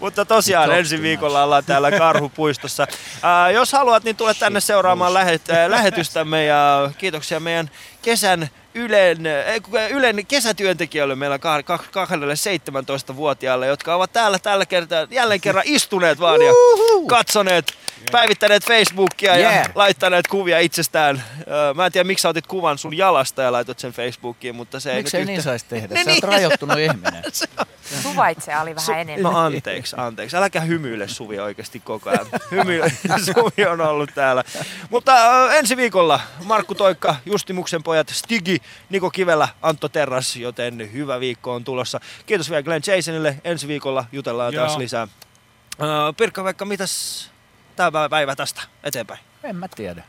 Mutta tosiaan Tottunut. ensi viikolla ollaan täällä Karhupuistossa. Ää, jos haluat, niin tule tänne seuraamaan lähet, ää, lähetystämme ja kiitoksia meidän kesän Ylen, Ylen kesätyöntekijöille meillä kah- kah- kahdelle 17-vuotiaalle, jotka ovat täällä tällä kertaa jälleen kerran istuneet vaan ja katsoneet, päivittäneet Facebookia ja Yeah. laittaneet kuvia itsestään. Ää, Mä en tiedä, miksi sä otit kuvan sun jalasta ja laitot sen Facebookiin, mutta se ei miksei nyt niin yhtä- saisi tehdä? Niin, Sä oot niin. rajoittunut ihminen. Suvaitse oli vähän enemmän. No anteeksi, anteeksi. Äläkä hymyile Suvi oikeasti koko ajan. Hymyile, Suvi on ollut täällä. Mutta äh, ensi viikolla Markku Toikka, Justimuksen pojat, Stigi, Niko Kivelä, Antto Terras, joten hyvä viikko on tulossa. Kiitos vielä Glenn Jasonille. Ensi viikolla jutellaan Joo. taas lisää. Äh, Pirkka-Veikka, mitäs tämä päivä tästä eteenpäin? En mä tiedä.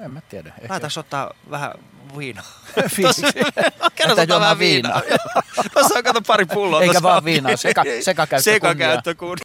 En mä tiedä. Ehkä. Päätäks ottaa vähän viinaa? Kerro ottaa vähän viinaa. Tuossa on kato pari pulloa. Eikä vaan viinaa, seka- sekakäyttö Sekakäyttö kun